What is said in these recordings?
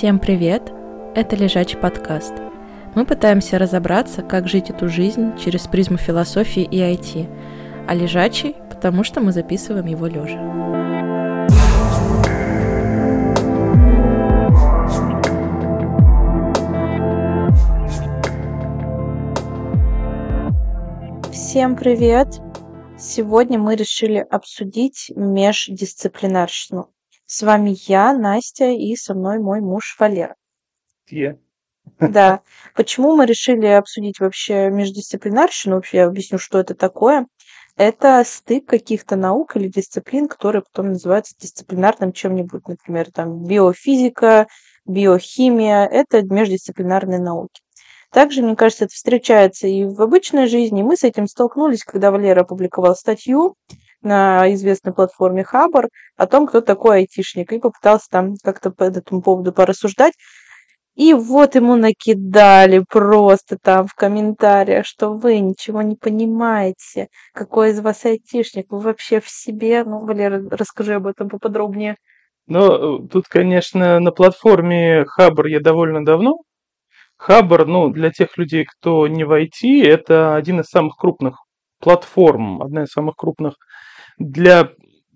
Всем привет! Это Лежачий подкаст. Мы пытаемся разобраться, как жить эту жизнь через призму философии и IT. А лежачий, потому что мы записываем его лежа. Всем привет! Сегодня мы решили обсудить междисциплинарщину. С вами я, Настя, и со мной мой муж Валера. Я. Да. Почему мы решили обсудить вообще междисциплинарщину? Вообще я объясню, что это такое. Это стык каких-то наук или дисциплин, которые потом называются дисциплинарным чем-нибудь. Например, там биофизика, биохимия. Это междисциплинарные науки. Также, мне кажется, это встречается и в обычной жизни. Мы с этим столкнулись, когда Валера опубликовал статью на известной платформе Хабар о том, кто такой айтишник, и попытался там как-то по этому поводу порассуждать. И вот ему накидали просто там в комментариях, что вы ничего не понимаете, какой из вас айтишник, вы вообще в себе. Ну, Валера, расскажи об этом поподробнее. Ну, тут, конечно, на платформе Хабр я довольно давно. Хабр, ну, для тех людей, кто не в IT, это один из самых крупных платформ, одна из самых крупных для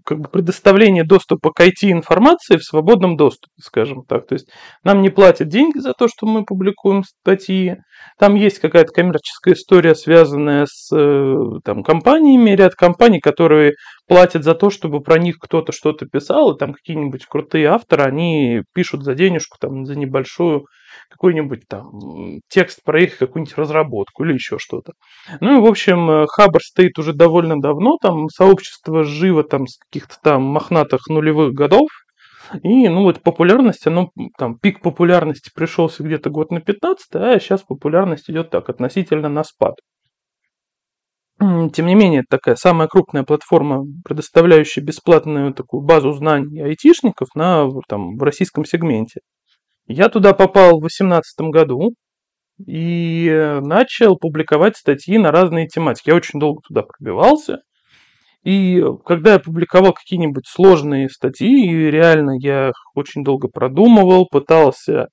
как бы предоставления доступа к IT-информации в свободном доступе, скажем так. То есть нам не платят деньги за то, что мы публикуем статьи. Там есть какая-то коммерческая история, связанная с э, там, компаниями, ряд компаний, которые платят за то, чтобы про них кто-то что-то писал, и там какие-нибудь крутые авторы, они пишут за денежку, там, за небольшую какой-нибудь там текст про их какую-нибудь разработку или еще что-то. Ну и, в общем, э, Хабр стоит уже довольно давно, там сообщество живо там с каких-то там мохнатых нулевых годов, и, ну, вот популярность, оно, там, пик популярности пришелся где-то год на 15, а сейчас популярность идет так, относительно на спад. Тем не менее, такая самая крупная платформа, предоставляющая бесплатную такую базу знаний айтишников на, там, в российском сегменте. Я туда попал в 2018 году и э, начал публиковать статьи на разные тематики. Я очень долго туда пробивался. И когда я публиковал какие-нибудь сложные статьи, реально я их очень долго продумывал, пытался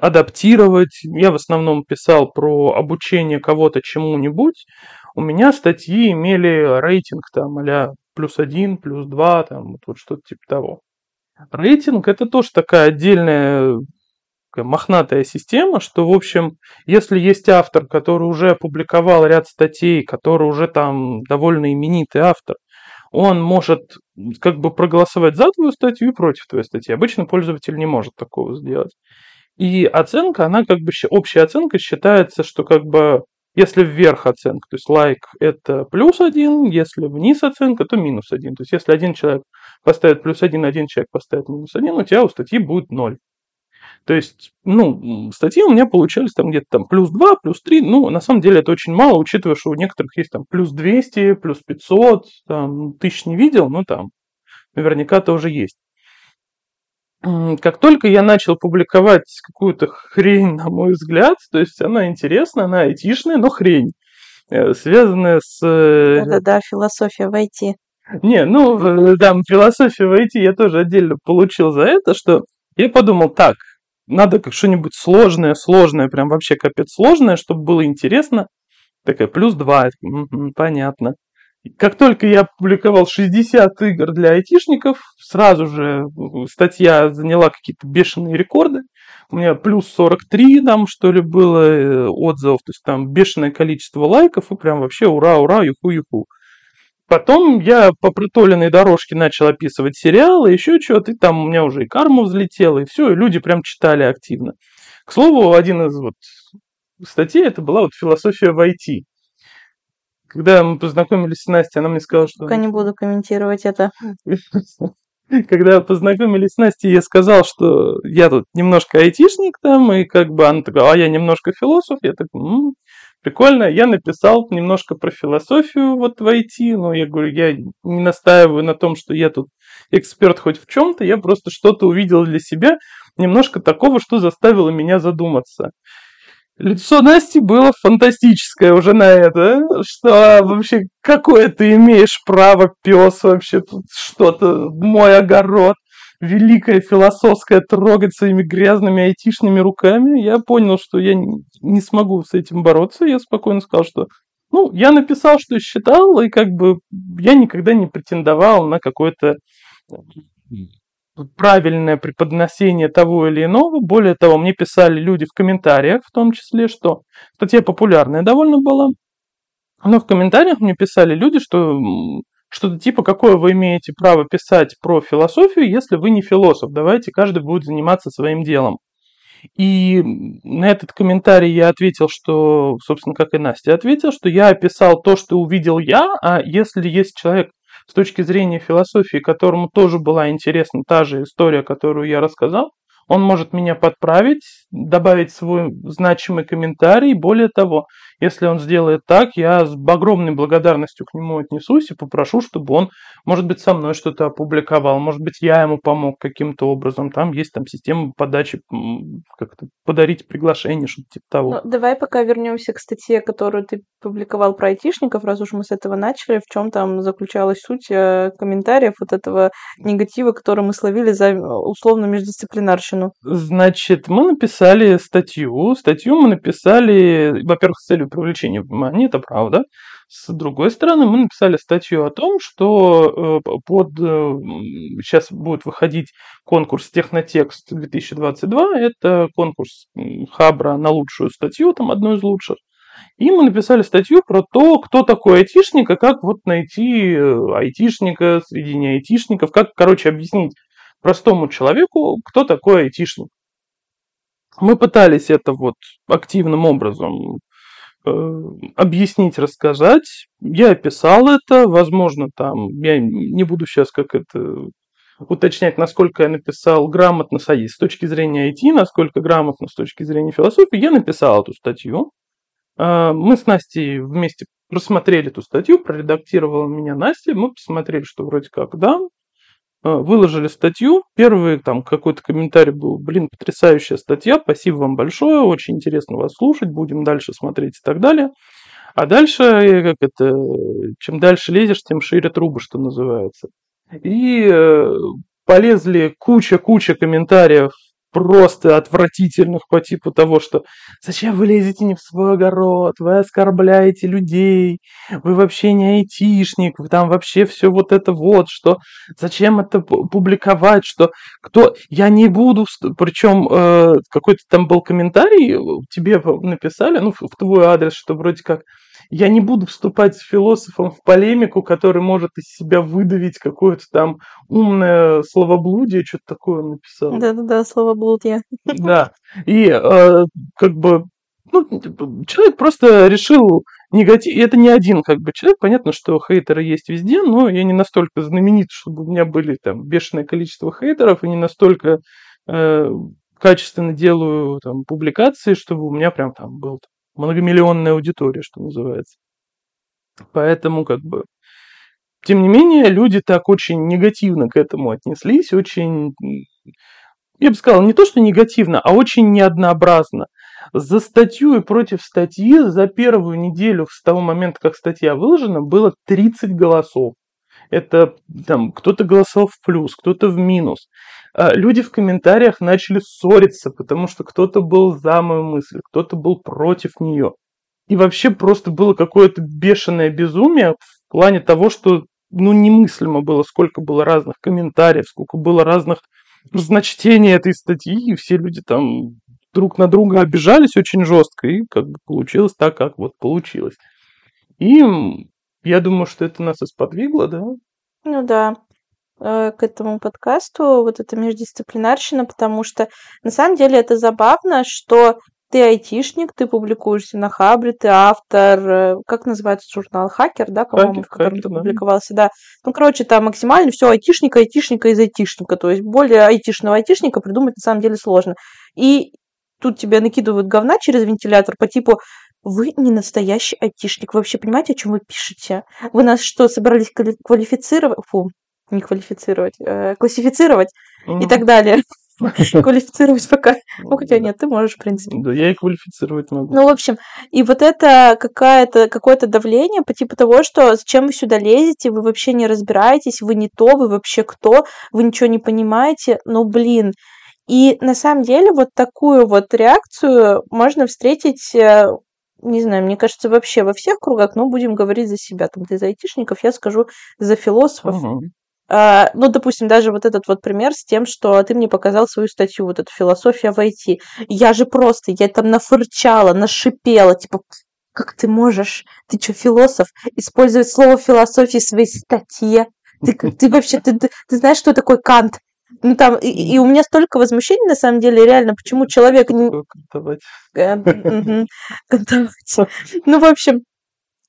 адаптировать. Я в основном писал про обучение кого-то чему-нибудь. У меня статьи имели рейтинг там а плюс один, плюс два, там вот, что-то типа того. Рейтинг это тоже такая отдельная мохнатая система, что, в общем, если есть автор, который уже опубликовал ряд статей, который уже там довольно именитый автор, он может как бы проголосовать за твою статью и против твоей статьи. Обычно пользователь не может такого сделать. И оценка, она как бы, общая оценка считается, что как бы если вверх оценка, то есть лайк это плюс один, если вниз оценка, то минус один. То есть если один человек поставит плюс один, один человек поставит минус один, у тебя у статьи будет ноль. То есть, ну, статьи у меня получались там где-то там плюс 2, плюс 3. Ну, на самом деле это очень мало, учитывая, что у некоторых есть там плюс 200, плюс 500, там, тысяч не видел, но там наверняка тоже есть. Как только я начал публиковать какую-то хрень, на мой взгляд, то есть она интересна, она айтишная, но хрень, э, связанная с... Э, это да, философия в IT. Не, ну, там, философия в IT я тоже отдельно получил за это, что я подумал, так, надо как что-нибудь сложное, сложное, прям вообще капец сложное, чтобы было интересно. Такая, плюс 2, угу, понятно. Как только я опубликовал 60 игр для айтишников, сразу же статья заняла какие-то бешеные рекорды. У меня плюс 43 там, что ли, было э, отзывов, то есть там бешеное количество лайков, и прям вообще ура-ура, юху-юху. Потом я по протоленной дорожке начал описывать сериалы, еще что-то, и там у меня уже и карма взлетела, и все, и люди прям читали активно. К слову, один из вот статей, это была вот философия в IT. Когда мы познакомились с Настей, она мне сказала, что... Пока не буду комментировать это. Когда познакомились с Настей, я сказал, что я тут немножко айтишник там, и как бы она такая, а я немножко философ. Я такой, м-м, Прикольно, я написал немножко про философию вот в IT, но я говорю, я не настаиваю на том, что я тут эксперт хоть в чем-то, я просто что-то увидел для себя, немножко такого, что заставило меня задуматься. Лицо Насти было фантастическое уже на это, что вообще какое ты имеешь право, пес, вообще тут что-то, мой огород. великое философское трогать своими грязными айтишными руками. Я понял, что я не смогу с этим бороться. Я спокойно сказал, что ну, я написал, что считал, и как бы я никогда не претендовал на какое-то правильное преподносение того или иного. Более того, мне писали люди в комментариях, в том числе, что статья популярная довольно была. Но в комментариях мне писали люди, что что-то типа, какое вы имеете право писать про философию, если вы не философ. Давайте каждый будет заниматься своим делом. И на этот комментарий я ответил, что, собственно, как и Настя ответил, что я описал то, что увидел я, а если есть человек с точки зрения философии, которому тоже была интересна та же история, которую я рассказал, он может меня подправить, добавить свой значимый комментарий. Более того, если он сделает так, я с огромной благодарностью к нему отнесусь и попрошу, чтобы он, может быть, со мной что-то опубликовал, может быть, я ему помог каким-то образом. Там есть там система подачи, как-то подарить приглашение, что-то типа того. Ну, давай пока вернемся к статье, которую ты публиковал про айтишников, раз уж мы с этого начали, в чем там заключалась суть э, комментариев вот этого негатива, который мы словили за условно междисциплинарщину. Значит, мы написали статью. Статью мы написали, во-первых, с целью привлечения внимания, это правда. С другой стороны, мы написали статью о том, что э, под сейчас будет выходить конкурс Технотекст 2022. Это конкурс Хабра на лучшую статью, там одну из лучших. И мы написали статью про то, кто такой айтишник, и как вот найти э, айтишника среди айтишников, как, короче, объяснить простому человеку, кто такой айтишник. Мы пытались это вот активным образом э, объяснить, рассказать. Я описал это, возможно, там, я не буду сейчас как это уточнять, насколько я написал грамотно с точки зрения IT, насколько грамотно с точки зрения философии. Я написал эту статью. А, мы с Настей вместе просмотрели эту статью, проредактировала меня Настя, мы посмотрели, что вроде как да, а, выложили статью. Первый там какой-то комментарий был, блин, потрясающая статья, спасибо вам большое, очень интересно вас слушать, будем дальше смотреть и так далее. А дальше, э, как это, чем дальше лезешь, тем шире трубы, что называется. И э, полезли куча-куча комментариев просто отвратительных по типу того, что зачем вы лезете не в свой огород, вы оскорбляете людей, вы вообще не айтишник, вы там вообще все вот это вот, что зачем это публиковать, что кто, я не буду, причем э, какой-то там был комментарий, тебе написали, ну, в твой адрес, что вроде как я не буду вступать с философом в полемику, который может из себя выдавить какое-то там умное словоблудие, что-то такое он написал. Да-да-да, словоблудие. Да, и э, как бы ну, человек просто решил негатив. И это не один как бы человек. Понятно, что хейтеры есть везде, но я не настолько знаменит, чтобы у меня были там бешеное количество хейтеров, и не настолько э, качественно делаю там публикации, чтобы у меня прям там был многомиллионная аудитория, что называется. Поэтому как бы... Тем не менее, люди так очень негативно к этому отнеслись, очень, я бы сказал, не то что негативно, а очень неоднообразно. За статью и против статьи за первую неделю с того момента, как статья выложена, было 30 голосов. Это там кто-то голосовал в плюс, кто-то в минус. А, люди в комментариях начали ссориться, потому что кто-то был за мою мысль, кто-то был против нее. И вообще просто было какое-то бешеное безумие в плане того, что ну немыслимо было, сколько было разных комментариев, сколько было разных разночтений этой статьи, и все люди там друг на друга обижались очень жестко, и как бы получилось так, как вот получилось. И я думаю, что это нас и сподвигло, да? Ну да. Э, к этому подкасту, вот эта междисциплинарщина, потому что на самом деле это забавно, что ты айтишник, ты публикуешься на Хабре, ты автор, э, как называется журнал Хакер, да, по-моему, в котором ты публиковался, да. Ну, короче, там максимально все айтишника, айтишника из айтишника, то есть более айтишного айтишника придумать на самом деле сложно. И тут тебе накидывают говна через вентилятор по типу вы не настоящий айтишник. Вы вообще понимаете, о чем вы пишете? Вы нас что, собрались квалифицировать? Фу, не квалифицировать, э, классифицировать mm-hmm. и так далее. квалифицировать пока. Ну, хотя нет, ты можешь, в принципе. Да, я и квалифицировать могу. Ну, в общем, и вот это какая-то, какое-то давление по типу того, что зачем вы сюда лезете, вы вообще не разбираетесь, вы не то, вы вообще кто, вы ничего не понимаете. Ну, блин. И на самом деле вот такую вот реакцию можно встретить э, не знаю, мне кажется, вообще во всех кругах, но будем говорить за себя. Там ты за айтишников, я скажу за философов. Угу. А, ну, допустим, даже вот этот вот пример с тем, что ты мне показал свою статью, вот эту философия в IT. Я же просто, я там нафырчала, нашипела, типа, как ты можешь, ты что, философ, использовать слово философии в своей статье? Ты, ты вообще, ты, ты, ты знаешь, что такое Кант? Ну там, и, и у меня столько возмущений, на самом деле, реально, почему человек... Не... Э. Ну, в общем,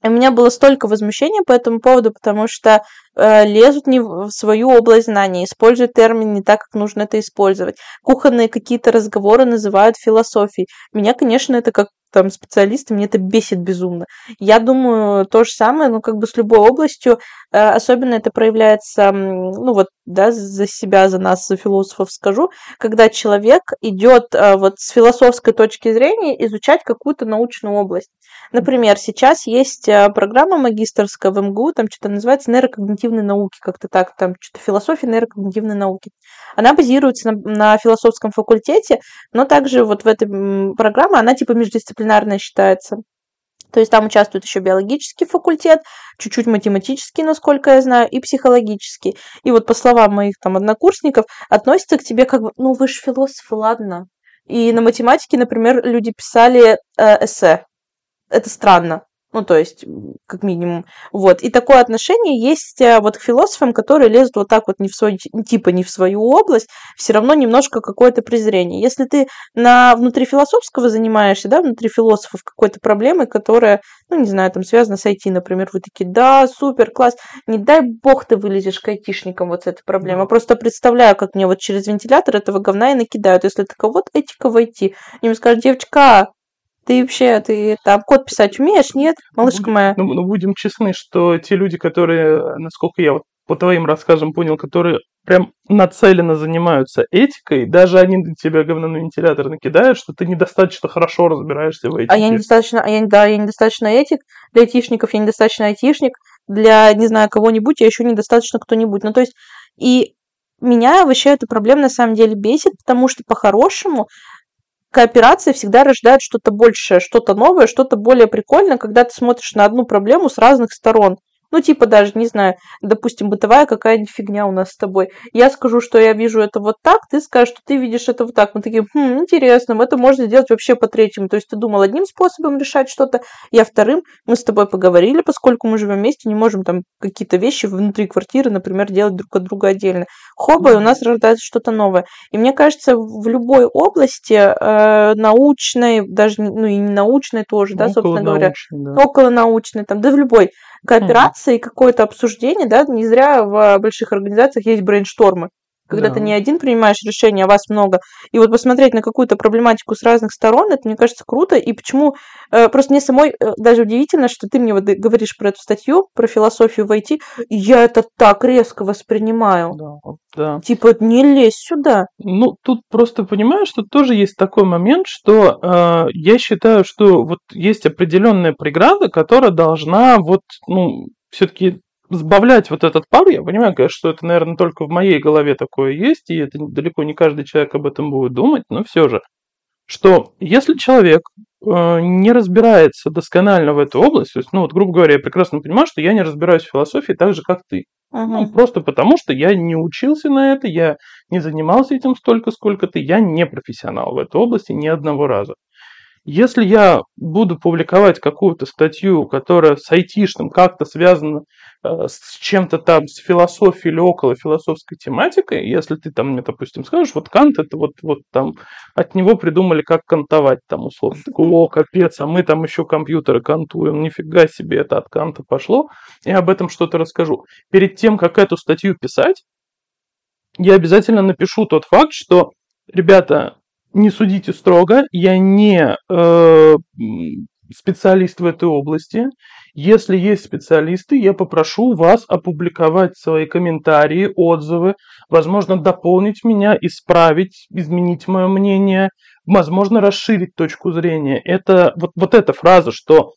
у меня было столько возмущения по этому поводу, потому что э, лезут не в свою область знаний, используют термин не так, как нужно это использовать. Кухонные какие-то разговоры называют философией. Меня, конечно, это как там специалисты, мне это бесит безумно. Я думаю, то же самое, ну, как бы с любой областью, э, особенно это проявляется, ну, вот, да, за себя, за нас, за философов скажу, когда человек идет э, вот с философской точки зрения изучать какую-то научную область. Например, сейчас есть э, программа магистрская в МГУ, там что-то называется нейрокогнитивные науки, как-то так, там что-то философия нейрокогнитивной науки. Она базируется на, на философском факультете, но также вот в этой программе она типа междисциплинарная считается. То есть там участвует еще биологический факультет, чуть-чуть математический, насколько я знаю, и психологический. И вот по словам моих там однокурсников, относятся к тебе как бы, ну вы же философ, ладно. И на математике, например, люди писали э, эссе это странно. Ну, то есть, как минимум. Вот. И такое отношение есть э, вот к философам, которые лезут вот так вот не в свой, типа не в свою область, все равно немножко какое-то презрение. Если ты на внутри философского занимаешься, да, внутри философов какой-то проблемой, которая, ну, не знаю, там связана с IT, например, вы такие, да, супер, класс, не дай бог ты вылезешь к айтишникам вот с этой проблемой. Просто представляю, как мне вот через вентилятор этого говна и накидают. Если такая, вот этика в IT. И мне скажут, девочка, ты вообще, ты там код писать умеешь, нет, малышка будем, моя? Ну, ну, будем честны, что те люди, которые, насколько я вот по твоим рассказам понял, которые прям нацеленно занимаются этикой, даже они на тебя говно на вентилятор накидают, что ты недостаточно хорошо разбираешься в этике. А я недостаточно, а я, да, я недостаточно этик для айтишников, я недостаточно айтишник, для, не знаю, кого-нибудь, я еще недостаточно кто-нибудь. Ну, то есть, и меня вообще эта проблема на самом деле бесит, потому что по-хорошему кооперация всегда рождает что-то большее, что-то новое, что-то более прикольное, когда ты смотришь на одну проблему с разных сторон. Ну, типа даже, не знаю, допустим, бытовая какая-нибудь фигня у нас с тобой. Я скажу, что я вижу это вот так, ты скажешь, что ты видишь это вот так. Мы такие, хм, интересно, это можно сделать вообще по третьему. То есть ты думал одним способом решать что-то, я вторым. Мы с тобой поговорили, поскольку мы живем вместе, не можем там какие-то вещи внутри квартиры, например, делать друг от друга отдельно. Хоба, и у нас рождается что-то новое. И мне кажется, в любой области э, научной, даже ну и не научной тоже, да, собственно говоря, да. около научной, там, да в любой, кооперация и какое-то обсуждение, да, не зря в больших организациях есть брейнштормы, когда да. ты не один принимаешь решение, а вас много. И вот посмотреть на какую-то проблематику с разных сторон, это, мне кажется, круто. И почему... Э, просто мне самой э, даже удивительно, что ты мне вот говоришь про эту статью, про философию в IT, и я это так резко воспринимаю. Да, да. Типа, не лезь сюда. Ну, тут просто понимаешь, что тоже есть такой момент, что э, я считаю, что вот есть определенная преграда, которая должна вот, ну, все-таки сбавлять вот этот пар, я понимаю, конечно, что это, наверное, только в моей голове такое есть, и это далеко не каждый человек об этом будет думать, но все же, что если человек э, не разбирается досконально в этой области, то есть, ну вот, грубо говоря, я прекрасно понимаю, что я не разбираюсь в философии так же, как ты. Ну, просто потому, что я не учился на это, я не занимался этим столько, сколько ты, я не профессионал в этой области ни одного раза. Если я буду публиковать какую-то статью, которая с айтишным как-то связана с чем-то там, с философией или около философской тематикой, если ты там мне, допустим, скажешь, вот Кант это вот, вот там, от него придумали, как кантовать там условно. Такой, о, капец, а мы там еще компьютеры кантуем, нифига себе, это от Канта пошло. Я об этом что-то расскажу. Перед тем, как эту статью писать, я обязательно напишу тот факт, что, ребята, не судите строго, я не э, специалист в этой области, Если есть специалисты, я попрошу вас опубликовать свои комментарии, отзывы, возможно, дополнить меня, исправить, изменить мое мнение, возможно, расширить точку зрения. Это вот, вот эта фраза, что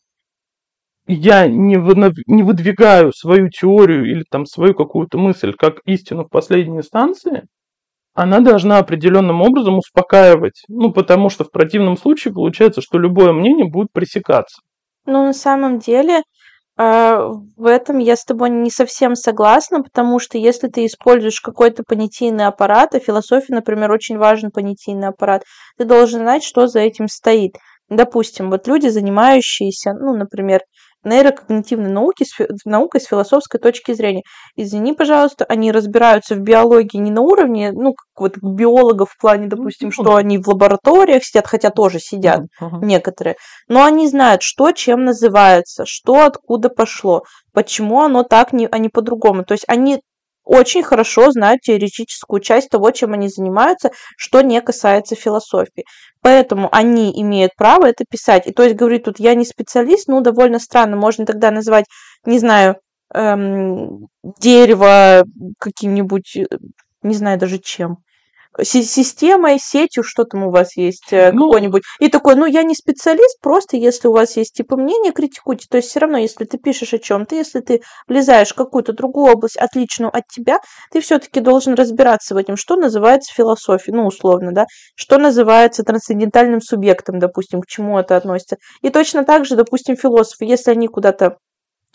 я не, вы, не выдвигаю свою теорию или там свою какую-то мысль как истину в последней инстанции, она должна определенным образом успокаивать. Ну, потому что в противном случае получается, что любое мнение будет пресекаться. Ну, на самом деле, а, в этом я с тобой не совсем согласна, потому что если ты используешь какой-то понятийный аппарат, а философия, например, очень важен понятийный аппарат, ты должен знать, что за этим стоит. Допустим, вот люди, занимающиеся, ну, например, нейрокогнитивной науки, наукой с философской точки зрения. Извини, пожалуйста, они разбираются в биологии не на уровне, ну, как вот биологов в плане, допустим, ну, что они в лабораториях сидят, хотя тоже сидят uh-huh. некоторые, но они знают, что чем называется, что откуда пошло, почему оно так, не, а не по-другому. То есть они очень хорошо знают теоретическую часть того, чем они занимаются, что не касается философии. Поэтому они имеют право это писать. И то есть говорит тут, я не специалист, ну, довольно странно. Можно тогда назвать, не знаю, эм, дерево каким-нибудь, э, не знаю даже чем системой, сетью, что там у вас есть, э, ну, какой-нибудь. И такой, ну, я не специалист, просто если у вас есть типа мнение, критикуйте. То есть все равно, если ты пишешь о чем-то, если ты влезаешь в какую-то другую область, отличную от тебя, ты все-таки должен разбираться в этом, что называется философией, ну, условно, да, что называется трансцендентальным субъектом, допустим, к чему это относится. И точно так же, допустим, философы, если они куда-то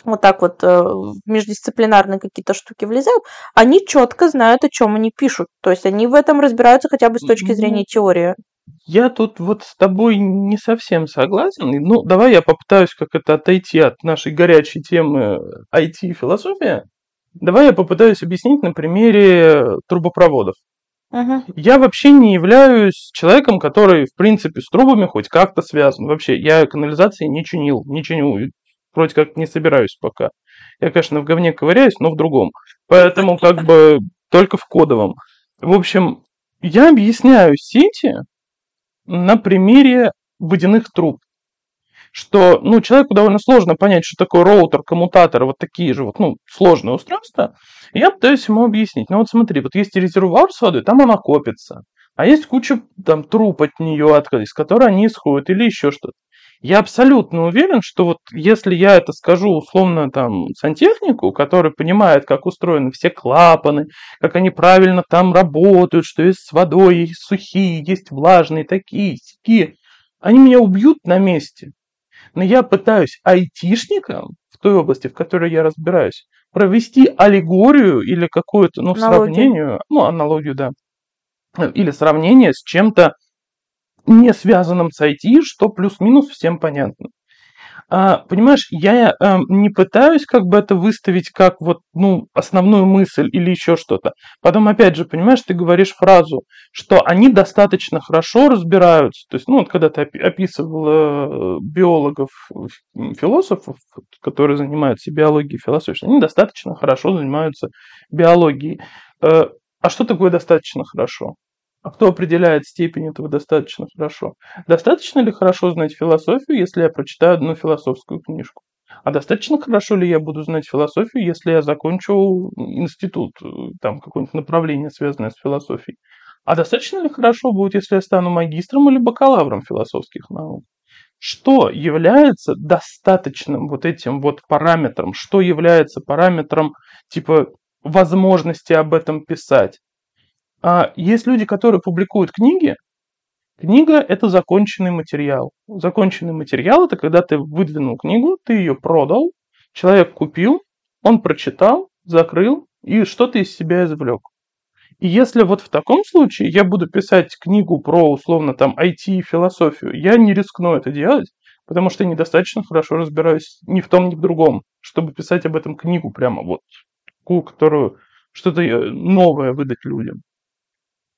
вот так вот э, в междисциплинарные какие-то штуки влезают, они четко знают, о чем они пишут. То есть они в этом разбираются хотя бы с точки зрения теории. Я тут вот с тобой не совсем согласен. Ну, давай я попытаюсь как это отойти от нашей горячей темы IT и философия. Давай я попытаюсь объяснить на примере трубопроводов. Uh-huh. Я вообще не являюсь человеком, который, в принципе, с трубами хоть как-то связан. Вообще, я канализации не чинил, не чиню вроде как не собираюсь пока. Я, конечно, в говне ковыряюсь, но в другом. Поэтому как бы только в кодовом. В общем, я объясняю сети на примере водяных труб. Что, ну, человеку довольно сложно понять, что такое роутер, коммутатор, вот такие же вот, ну, сложные устройства. И я пытаюсь ему объяснить. Ну, вот смотри, вот есть резервуар с водой, там она копится. А есть куча там труб от нее, из которой они исходят, или еще что-то. Я абсолютно уверен, что вот если я это скажу условно там сантехнику, который понимает, как устроены все клапаны, как они правильно там работают, что есть с водой, есть сухие, есть влажные, такие, такие, они меня убьют на месте. Но я пытаюсь айтишникам в той области, в которой я разбираюсь, провести аллегорию или какое-то, ну, сравнение, ну, аналогию, да, или сравнение с чем-то не связанном с IT, что плюс-минус всем понятно. А, понимаешь, я а, не пытаюсь как бы это выставить как вот, ну, основную мысль или еще что-то. Потом, опять же, понимаешь, ты говоришь фразу, что они достаточно хорошо разбираются. То есть, ну, вот когда ты описывал э, биологов, философов, которые занимаются биологией философией, они достаточно хорошо занимаются биологией. Э, а что такое достаточно хорошо? А кто определяет степень этого достаточно хорошо? Достаточно ли хорошо знать философию, если я прочитаю одну философскую книжку? А достаточно хорошо ли я буду знать философию, если я закончу институт, э, там какое-нибудь направление, связанное с философией? А достаточно ли хорошо будет, если я стану магистром или бакалавром философских наук? Что является достаточным вот этим вот параметром? Что является параметром типа возможности об этом писать? А есть люди, которые публикуют книги. Книга – это законченный материал. Законченный материал – это когда ты выдвинул книгу, ты ее продал, человек купил, он прочитал, закрыл и что-то из себя извлек. И если вот в таком случае я буду писать книгу про, условно, там, IT и философию, я не рискну это делать, потому что я недостаточно хорошо разбираюсь ни в том, ни в другом, чтобы писать об этом книгу прямо вот, которую что-то э, новое выдать людям.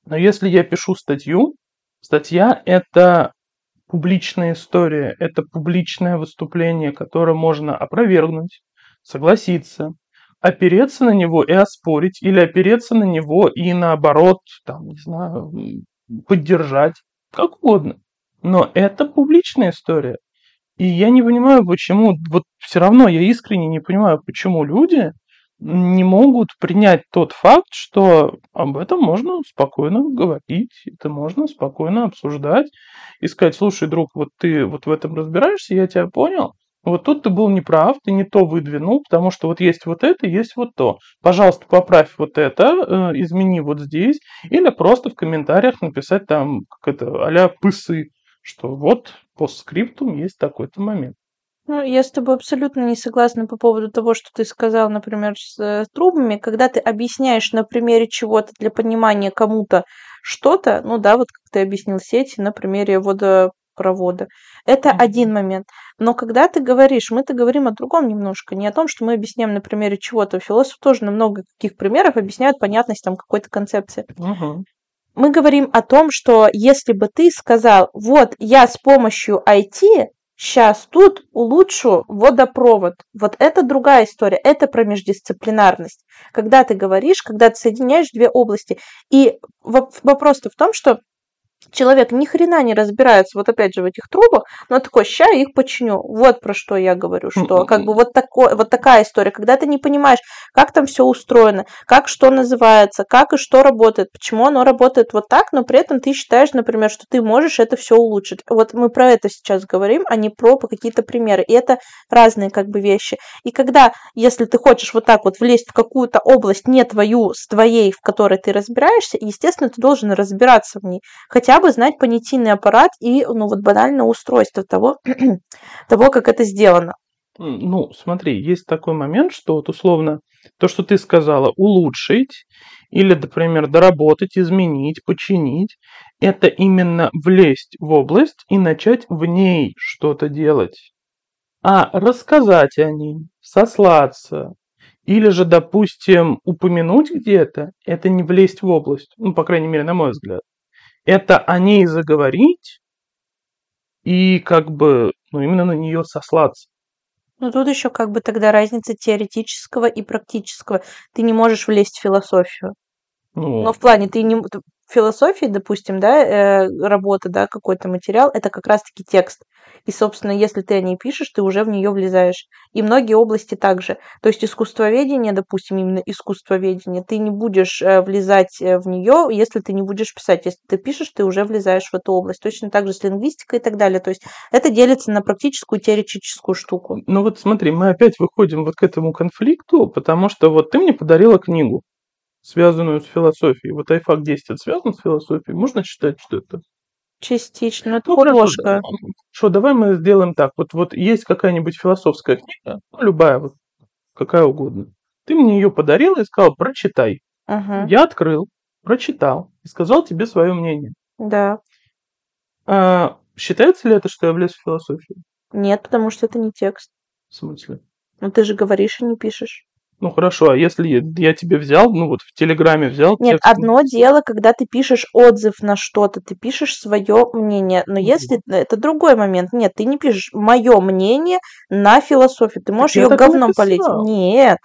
Но если я пишу статью, статья – это публичная история, это публичное выступление, которое можно опровергнуть, согласиться, опереться на него и оспорить, или опереться на него и наоборот, там, не знаю, поддержать, как угодно. Но это публичная история. И я не понимаю, почему, вот все равно я искренне не понимаю, почему люди не могут принять тот факт, что об этом можно спокойно говорить, это можно спокойно обсуждать и сказать, слушай, друг, вот ты вот в этом разбираешься, я тебя понял, вот тут ты был неправ, ты не то выдвинул, потому что вот есть вот это, есть вот то. Пожалуйста, поправь вот это, э, измени вот здесь, или просто в комментариях написать там, как это, а пысы, что вот по скрипту есть такой-то момент. Ну, я с тобой абсолютно не согласна по поводу того, что ты сказал, например, с э, трубами. Когда ты объясняешь на примере чего-то для понимания кому-то что-то, ну да, вот как ты объяснил сети на примере водопровода. Это mm-hmm. один момент. Но когда ты говоришь, мы-то говорим о другом немножко, не о том, что мы объясняем на примере чего-то. Философ тоже на много каких примеров объясняют понятность там какой-то концепции. Mm-hmm мы говорим о том, что если бы ты сказал, вот я с помощью IT сейчас тут улучшу водопровод. Вот это другая история, это про междисциплинарность. Когда ты говоришь, когда ты соединяешь две области. И вопрос-то в том, что человек ни хрена не разбирается, вот опять же, в этих трубах, но такой, ща их починю. Вот про что я говорю, что как бы вот, такой, вот такая история, когда ты не понимаешь, как там все устроено, как что называется, как и что работает, почему оно работает вот так, но при этом ты считаешь, например, что ты можешь это все улучшить. Вот мы про это сейчас говорим, а не про какие-то примеры. И это разные как бы вещи. И когда, если ты хочешь вот так вот влезть в какую-то область, не твою, с твоей, в которой ты разбираешься, естественно, ты должен разбираться в ней. Хотя хотя бы знать понятийный аппарат и, ну, вот банально устройство того, того, как это сделано. Ну, смотри, есть такой момент, что вот условно то, что ты сказала, улучшить или, например, доработать, изменить, починить, это именно влезть в область и начать в ней что-то делать. А рассказать о ней, сослаться, или же, допустим, упомянуть где-то, это не влезть в область. Ну, по крайней мере, на мой взгляд это о ней заговорить и как бы ну, именно на нее сослаться. Ну тут еще как бы тогда разница теоретического и практического. Ты не можешь влезть в философию. Ну, Но в плане ты не философии, допустим, да, э, работа, да, какой-то материал, это как раз-таки текст. И, собственно, если ты о ней пишешь, ты уже в нее влезаешь. И многие области также. То есть искусствоведение, допустим, именно искусствоведение, ты не будешь э, влезать э, в нее, если ты не будешь писать. Если ты пишешь, ты уже влезаешь в эту область. Точно так же с лингвистикой и так далее. То есть это делится на практическую теоретическую штуку. Ну вот смотри, мы опять выходим вот к этому конфликту, потому что вот ты мне подарила книгу связанную с философией. Вот iFAC 10 это связано с философией? Можно считать, что это? Частично, ну, художка. Что, давай мы сделаем так. Вот, вот есть какая-нибудь философская книга, ну, любая, вот, какая угодно. Ты мне ее подарил и сказал, прочитай. Ага. Я открыл, прочитал и сказал тебе свое мнение. Да. А, считается ли это, что я влез в философию? Нет, потому что это не текст. В смысле? Ну ты же говоришь и не пишешь. Ну хорошо, а если я тебе взял, ну вот в Телеграме взял Нет, текст... одно дело, когда ты пишешь отзыв на что-то, ты пишешь свое мнение. Но если это другой момент, нет, ты не пишешь мое мнение на философию. Ты можешь ее говном полить. Нет.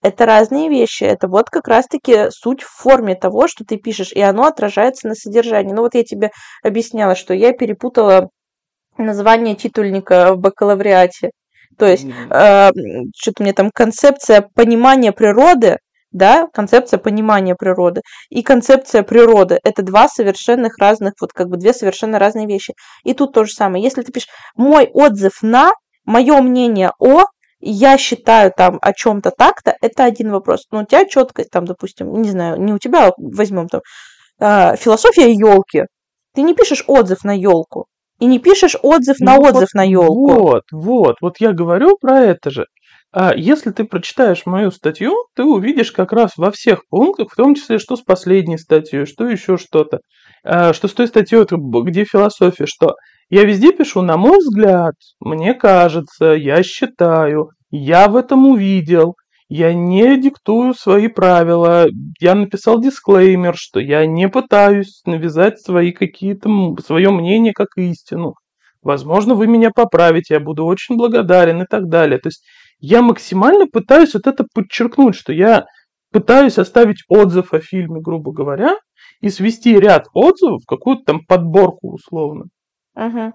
Это разные вещи. Это вот как раз-таки суть в форме того, что ты пишешь, и оно отражается на содержании. Ну вот я тебе объясняла, что я перепутала название титульника в бакалавриате. То есть, э, что-то мне там концепция понимания природы, да, концепция понимания природы и концепция природы – это два совершенных разных, вот как бы две совершенно разные вещи. И тут то же самое. Если ты пишешь «мой отзыв на», «мое мнение о», я считаю там о чем-то так-то, это один вопрос. Но у тебя четкость там, допустим, не знаю, не у тебя, возьмем там э, философия елки. Ты не пишешь отзыв на елку, и не пишешь отзыв на ну, отзыв вот, на елку. Вот, вот, вот я говорю про это же. А если ты прочитаешь мою статью, ты увидишь как раз во всех пунктах, в том числе, что с последней статьей, что еще что-то, а, что с той статьей, где философия, что я везде пишу, на мой взгляд, мне кажется, я считаю, я в этом увидел, я не диктую свои правила, я написал дисклеймер, что я не пытаюсь навязать свои какие-то, свое мнение как истину. Возможно, вы меня поправите, я буду очень благодарен и так далее. То есть я максимально пытаюсь вот это подчеркнуть, что я пытаюсь оставить отзыв о фильме, грубо говоря, и свести ряд отзывов в какую-то там подборку условно. Угу.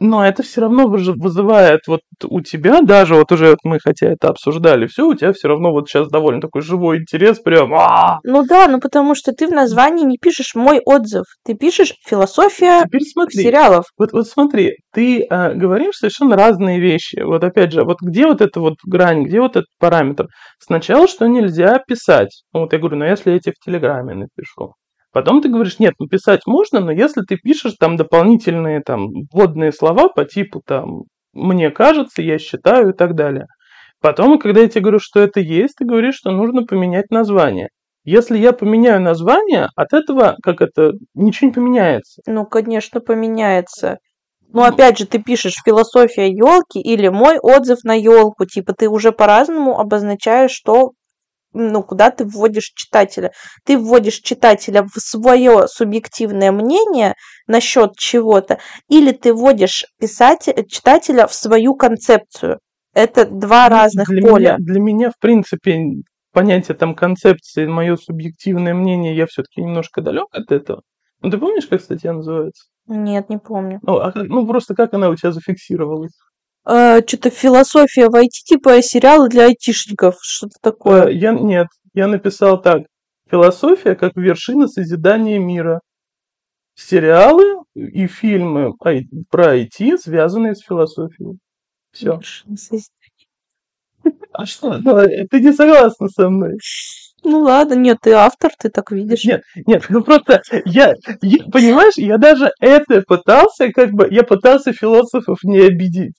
Но это все равно вызывает вот у тебя, даже вот уже вот мы хотя это обсуждали, все, у тебя все равно вот сейчас довольно такой живой интерес, прям. А-а-а! Ну да, ну потому что ты в названии не пишешь мой отзыв, ты пишешь философия Теперь смотри, сериалов. Вот, вот смотри, ты э, говоришь совершенно разные вещи. Вот опять же, вот где вот эта вот грань, где вот этот параметр? Сначала, что нельзя писать. Ну, вот я говорю, ну если я тебе в Телеграме напишу. Потом ты говоришь, нет, ну, можно, но если ты пишешь там дополнительные там вводные слова по типу там «мне кажется», «я считаю» и так далее. Потом, когда я тебе говорю, что это есть, ты говоришь, что нужно поменять название. Если я поменяю название, от этого, как это, ничего не поменяется. Ну, конечно, поменяется. Ну, опять же, ты пишешь философия елки или мой отзыв на елку. Типа ты уже по-разному обозначаешь, что ну, куда ты вводишь читателя. Ты вводишь читателя в свое субъективное мнение насчет чего-то, или ты вводишь писателя, читателя в свою концепцию. Это два ну, разных для поля. Меня, для меня, в принципе, понятие там концепции, мое субъективное мнение, я все-таки немножко далек от этого. Ну, ты помнишь, как статья называется? Нет, не помню. Ну, а как, ну просто как она у тебя зафиксировалась? Э, что-то философия в IT, типа сериалы для айтишников, что-то такое. Э, я, нет, я написал так. Философия как вершина созидания мира. Сериалы и фильмы про IT, связанные с философией. Все. А что? Ну, ты не согласна со мной? Ну ладно, нет, ты автор, ты так видишь. Нет, нет, ну просто я, я понимаешь, я даже это пытался, как бы, я пытался философов не обидеть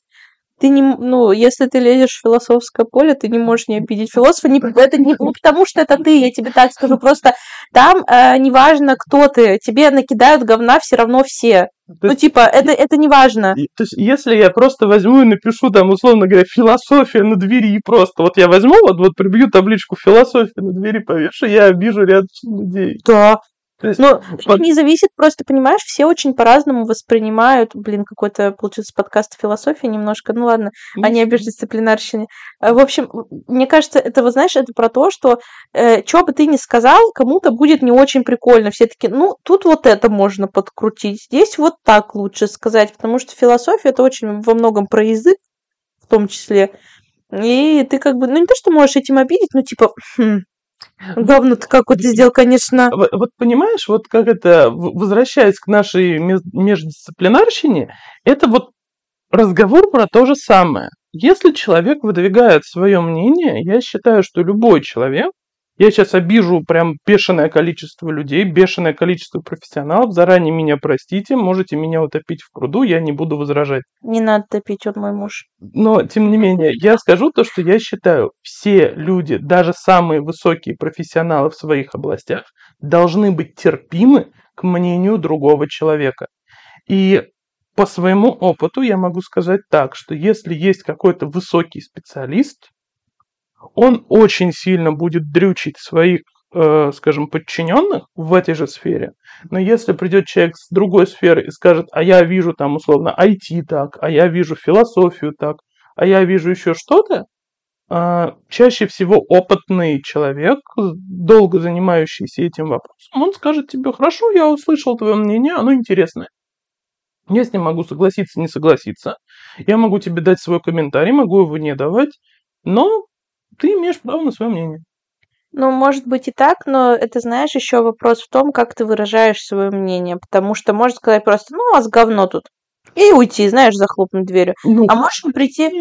ты не, ну, если ты лезешь в философское поле, ты не можешь не обидеть философа. Не, это не, не потому, что это ты, я тебе так скажу. Просто там э, неважно, кто ты, тебе накидают говна все равно все. То ну, типа, это, это не важно. То есть, если я просто возьму и напишу там, условно говоря, философия на двери и просто, вот я возьму, вот, вот прибью табличку философия на двери повешу, я обижу ряд людей. Да, есть, ну, под... не зависит, просто, понимаешь, все очень по-разному воспринимают, блин, какой-то, получился подкаст философии немножко, ну ладно, mm-hmm. они обиждисциплинарщине. Э, в общем, мне кажется, это, вот знаешь, это про то, что э, что бы ты ни сказал, кому-то будет не очень прикольно. Все таки ну, тут вот это можно подкрутить, здесь вот так лучше сказать, потому что философия это очень во многом про язык, в том числе. И ты как бы, ну не то, что можешь этим обидеть, но типа, хм, Говно-то какой ты сделал, конечно. Вот, вот понимаешь, вот как это, возвращаясь к нашей междисциплинарщине, это вот разговор про то же самое. Если человек выдвигает свое мнение, я считаю, что любой человек я сейчас обижу прям бешеное количество людей, бешеное количество профессионалов. Заранее меня простите, можете меня утопить в пруду, я не буду возражать. Не надо топить, он мой муж. Но, тем не менее, я скажу то, что я считаю, все люди, даже самые высокие профессионалы в своих областях, должны быть терпимы к мнению другого человека. И по своему опыту я могу сказать так, что если есть какой-то высокий специалист, он очень сильно будет дрючить своих, э, скажем, подчиненных в этой же сфере. Но если придет человек с другой сферы и скажет, а я вижу там условно IT так, а я вижу философию так, а я вижу еще что-то, э, чаще всего опытный человек, долго занимающийся этим вопросом, он скажет тебе, хорошо, я услышал твое мнение, оно интересное. Я с ним могу согласиться, не согласиться. Я могу тебе дать свой комментарий, могу его не давать. Но ты имеешь право на свое мнение. Ну, может быть и так, но это, знаешь, еще вопрос в том, как ты выражаешь свое мнение. Потому что можно сказать просто, ну, у вас говно тут. И уйти, знаешь, захлопнуть дверью. Ну, а можешь прийти...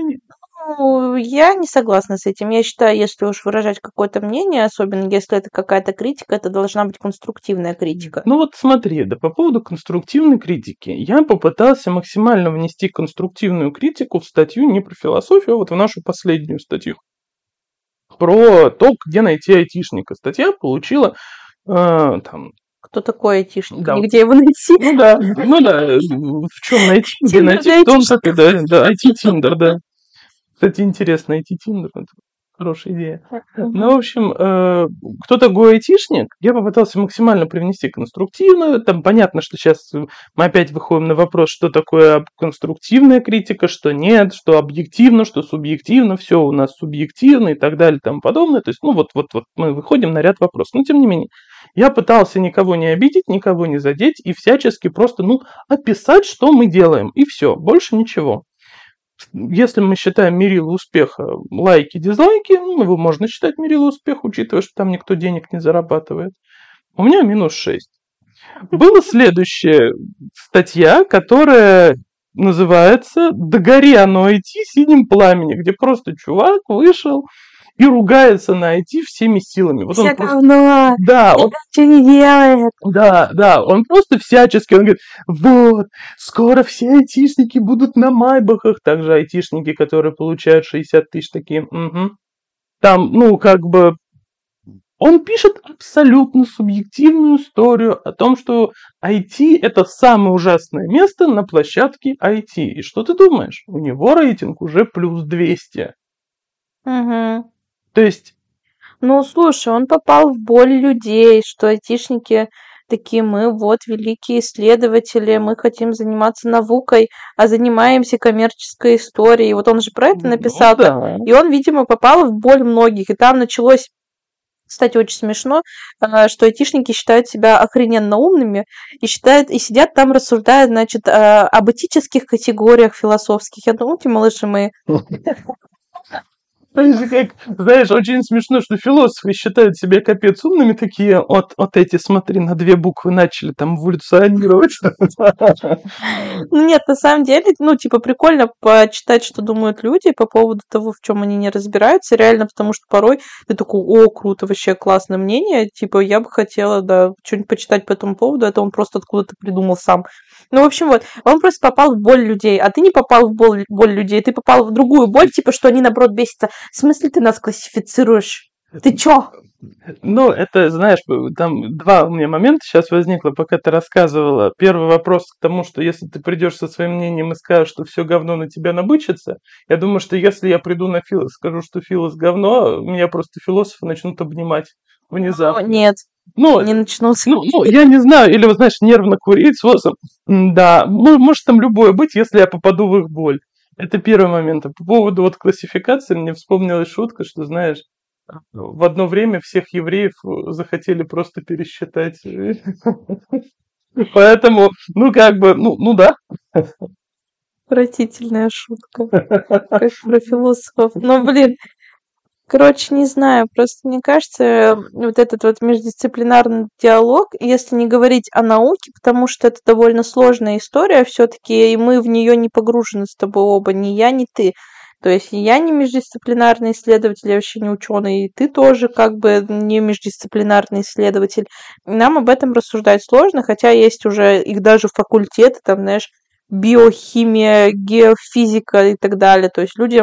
Ну, я не согласна с этим. Я считаю, если уж выражать какое-то мнение, особенно если это какая-то критика, это должна быть конструктивная критика. Ну вот смотри, да по поводу конструктивной критики. Я попытался максимально внести конструктивную критику в статью не про философию, а вот в нашу последнюю статью про то, где найти айтишника. Статья получила э, там кто такой айтишник, да. нигде его найти. Ну да, ну да, в чем найти, где найти, в том, как да, да, IT-тиндер, да. Кстати, интересно, IT-тиндер, Хорошая идея. Ну, в общем, э, кто такой айтишник? Я попытался максимально привнести конструктивную. Там понятно, что сейчас мы опять выходим на вопрос, что такое конструктивная критика, что нет, что объективно, что субъективно, все у нас субъективно и так далее и тому подобное. То есть, ну, вот, вот, вот мы выходим на ряд вопросов. Но, тем не менее, Я пытался никого не обидеть, никого не задеть и всячески просто, ну, описать, что мы делаем, и все, больше ничего. Если мы считаем мерило успеха лайки, дизлайки, ну, его можно считать мерило успеха, учитывая, что там никто денег не зарабатывает. У меня минус 6. Была следующая статья, которая называется «Догори оно IT синим пламени», где просто чувак вышел и ругается на IT всеми силами. Вот Все он говно, просто... да, он... ничего не делает. Да, да, он просто всячески, он говорит, вот, скоро все айтишники будут на майбахах, также айтишники, которые получают 60 тысяч, такие, угу. Там, ну, как бы, он пишет абсолютно субъективную историю о том, что IT – это самое ужасное место на площадке IT. И что ты думаешь? У него рейтинг уже плюс 200. Угу. То есть... Ну, слушай, он попал в боль людей, что айтишники такие мы вот великие исследователи, мы хотим заниматься наукой, а занимаемся коммерческой историей. Вот он же про это написал. Ну, да. И он, видимо, попал в боль многих. И там началось кстати, очень смешно, а, что айтишники считают себя охрененно умными и считают, и сидят там, рассуждают, значит, а, об этических категориях философских. Я думаю, эти малыши мои. как, знаешь, очень смешно, что философы считают себя капец умными, такие, вот, вот эти, смотри, на две буквы начали там эволюционировать. Ну нет, на самом деле, ну, типа, прикольно почитать, что думают люди по поводу того, в чем они не разбираются, реально, потому что порой ты такой, о, круто, вообще классное мнение, типа, я бы хотела, да, что-нибудь почитать по этому поводу, это он просто откуда-то придумал сам. Ну, в общем, вот, он просто попал в боль людей, а ты не попал в боль, боль людей, ты попал в другую боль, типа, что они, наоборот, бесятся. В смысле ты нас классифицируешь? Ты чё? Ну, это, знаешь, там два у меня момента сейчас возникло, пока ты рассказывала. Первый вопрос к тому, что если ты придешь со своим мнением и скажешь, что все говно на тебя набычится, я думаю, что если я приду на филос, скажу, что филос говно, меня просто философы начнут обнимать внезапно. О, нет, ну, не начнулся. Ну, ну, я не знаю, или, вот знаешь, нервно курить с. Да, может там любое быть, если я попаду в их боль. Это первый момент. А по поводу вот классификации мне вспомнилась шутка, что, знаешь, в одно время всех евреев захотели просто пересчитать. Поэтому, ну, как бы, ну, ну да. Отвратительная шутка. Про философов. Но, блин, Короче, не знаю, просто мне кажется, вот этот вот междисциплинарный диалог, если не говорить о науке, потому что это довольно сложная история все-таки, и мы в нее не погружены с тобой оба, ни я, ни ты. То есть я не междисциплинарный исследователь, я вообще не ученый, и ты тоже как бы не междисциплинарный исследователь. Нам об этом рассуждать сложно, хотя есть уже их даже факультеты, там, знаешь, биохимия, геофизика и так далее. То есть люди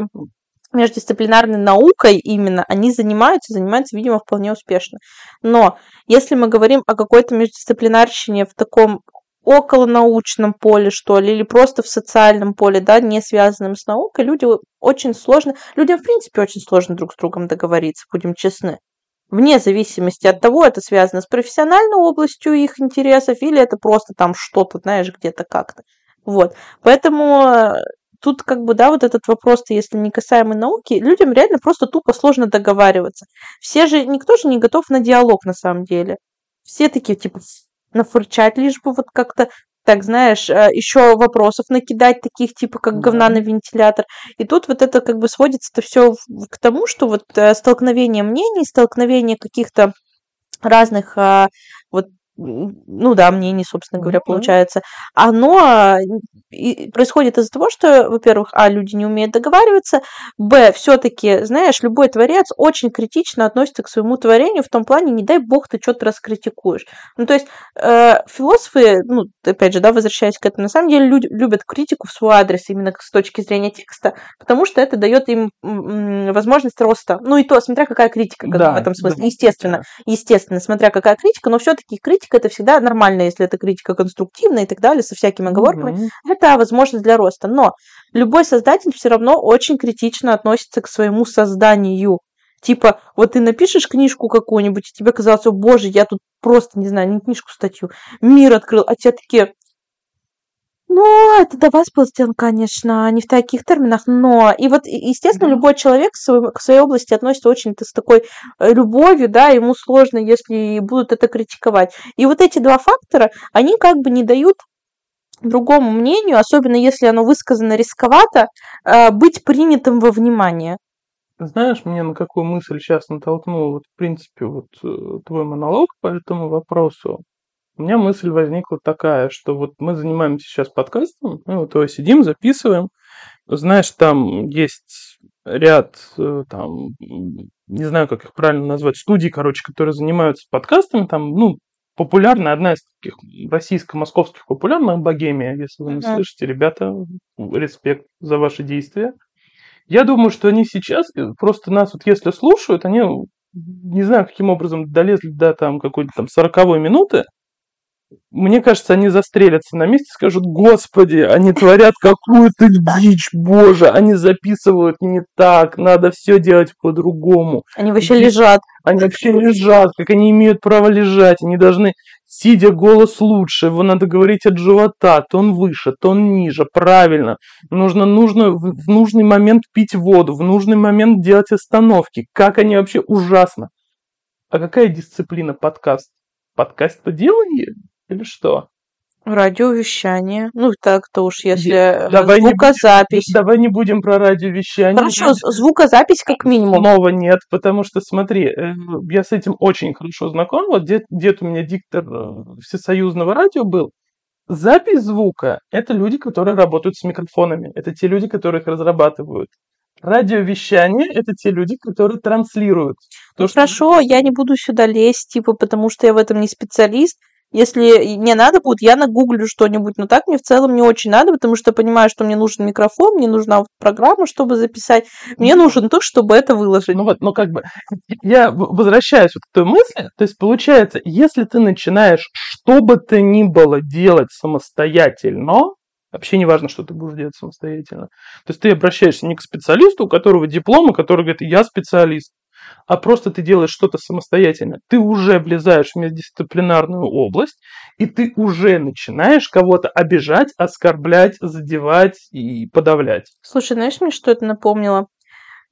междисциплинарной наукой именно, они занимаются, занимаются, видимо, вполне успешно. Но если мы говорим о какой-то междисциплинарщине в таком околонаучном поле, что ли, или просто в социальном поле, да, не связанном с наукой, люди очень сложно, людям, в принципе, очень сложно друг с другом договориться, будем честны. Вне зависимости от того, это связано с профессиональной областью их интересов, или это просто там что-то, знаешь, где-то как-то. Вот. Поэтому тут как бы, да, вот этот вопрос, если не касаемый науки, людям реально просто тупо сложно договариваться. Все же, никто же не готов на диалог на самом деле. Все такие, типа, нафурчать, лишь бы вот как-то так, знаешь, э, еще вопросов накидать, таких типа как говна на вентилятор. И тут вот это как бы сводится-то все к тому, что вот э, столкновение мнений, столкновение каких-то разных а, ну да, мнений, собственно говоря, mm-hmm. получается, оно происходит из-за того, что, во-первых, а, люди не умеют договариваться, б, все-таки, знаешь, любой творец очень критично относится к своему творению в том плане, не дай бог ты что-то раскритикуешь. Ну, то есть э, философы, ну, опять же, да, возвращаясь к этому, на самом деле люди любят критику в свой адрес именно с точки зрения текста, потому что это дает им возможность роста. Ну и то, смотря какая критика да, в этом смысле, да, естественно, естественно, смотря какая критика, но все-таки критика это всегда нормально, если это критика конструктивная и так далее, со всякими оговорками. Mm-hmm. Это возможность для роста. Но любой создатель все равно очень критично относится к своему созданию. Типа, вот ты напишешь книжку какую-нибудь, и тебе казалось, о боже, я тут просто, не знаю, не книжку, статью, мир открыл, а тебе такие, Ну, это до вас был сделан, конечно, не в таких терминах, но и вот, естественно, Да. любой человек к своему- к своей области относится очень с такой э, любовью, да, ему сложно, если будут это критиковать. И вот эти два фактора, они как бы не дают другому мнению, особенно если оно высказано рисковато, э, быть принятым во внимание. Знаешь, мне на какую мысль сейчас натолкнул, вот, в принципе, вот э, твой монолог по этому вопросу. У меня мысль возникла такая, что вот мы занимаемся сейчас подкастом, ну, вот его сидим, записываем. Знаешь, там есть ряд, э, там, не знаю, как их правильно назвать, студий, короче, которые занимаются подкастами, там, ну, популярная, одна из таких российско-московских популярных, Богемия, если вы не Мгм. слышите, ребята, респект за ваши действия. Я думаю, что они сейчас э, просто нас вот если слушают, они не знаю, каким образом долезли до там какой-то там сороковой минуты. Мне кажется, они застрелятся на месте и скажут, господи, они творят какую-то дичь, боже, они записывают не так, надо все делать по-другому. Они вообще Где- лежат. Они вообще лежат, как они имеют право лежать. Они должны, сидя, голос лучше. Его надо говорить от живота. Тон выше, тон ниже. Правильно. Нужно, нужно в в нужный момент пить воду. В нужный момент делать остановки. Как они вообще ужасно. А какая дисциплина подкаст? Подкаст по деланию? Или что? Радиовещание. Ну, так-то уж, если э, давай не звукозапись. Давай не будем про радиовещание. Хорошо, звукозапись как минимум. Снова нет, потому что, смотри, э, я с этим очень хорошо знаком. Вот дед, дед у меня диктор э, всесоюзного радио был. Запись звука – это люди, которые работают с микрофонами. Это те люди, которые их разрабатывают. Радиовещание – это те люди, которые транслируют. То, Ну, что- хорошо, я не буду сюда лезть, типа, потому что я в этом не специалист. Если мне надо будет, я нагуглю что-нибудь, но так мне в целом не очень надо, потому что я понимаю, что мне нужен микрофон, мне нужна вот программа, чтобы записать, мне нужен то, чтобы это выложить. Ну вот, ну как бы, я возвращаюсь вот к той мысли, то есть получается, если ты начинаешь что бы то ни было делать самостоятельно, вообще не важно, что ты будешь делать самостоятельно, то есть ты обращаешься не к специалисту, у которого диплом, и который говорит, я специалист, а просто ты делаешь что-то самостоятельно, ты уже влезаешь в междисциплинарную область, и ты уже начинаешь кого-то обижать, оскорблять, задевать и подавлять. Слушай, знаешь, мне что это напомнило?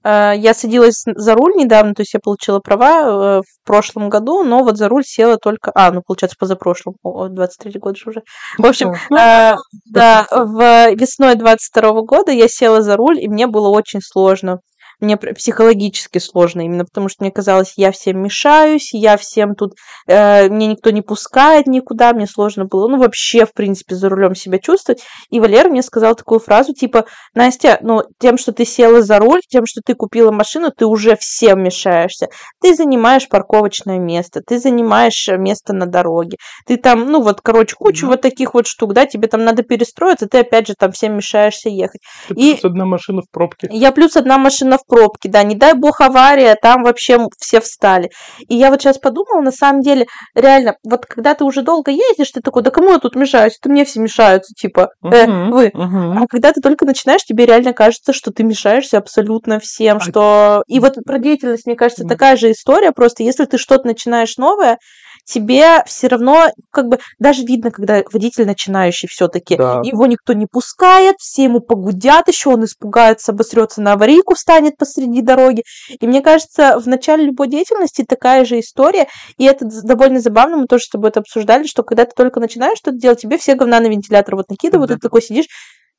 Э, Я садилась за руль недавно, то есть я получила права э, в прошлом году, но вот за руль села только... А, ну, получается, позапрошлом. О, 23 год же уже. В общем, Ну, э, да, в весной 22 года я села за руль, и мне было очень сложно. Мне психологически сложно, именно потому что мне казалось, я всем мешаюсь, я всем тут, э, мне никто не пускает никуда, мне сложно было, ну, вообще, в принципе, за рулем себя чувствовать. И Валера мне сказал такую фразу, типа, Настя, ну, тем, что ты села за руль, тем, что ты купила машину, ты уже всем мешаешься. Ты занимаешь парковочное место, ты занимаешь э, место на дороге, ты там, ну, вот, короче, кучу Мгм. вот таких вот штук, да, тебе там надо перестроиться, ты опять же там всем мешаешься ехать. ты и- плюс одна машина в пробке. Я плюс одна машина в пробке, да, не дай бог авария, там вообще все встали. И я вот сейчас подумала, на самом деле, реально, вот когда ты уже долго ездишь, ты такой, да кому я тут мешаюсь? Это мне все мешаются, типа, э, вы. А когда ты только начинаешь, тебе реально кажется, что ты мешаешься абсолютно всем, А- что... И вот про деятельность, мне кажется, такая же история, просто если ты что-то начинаешь новое, тебе все равно, как бы, даже видно, когда водитель начинающий все таки Да. его никто не пускает, все ему погудят еще, он испугается, обосрется на аварийку, встанет посреди дороги. И мне кажется, в начале любой деятельности такая же история, и это довольно забавно, мы тоже с тобой это обсуждали, что когда ты только начинаешь что-то делать, тебе все говна на вентилятор вот накидывают, и Да. ты такой сидишь,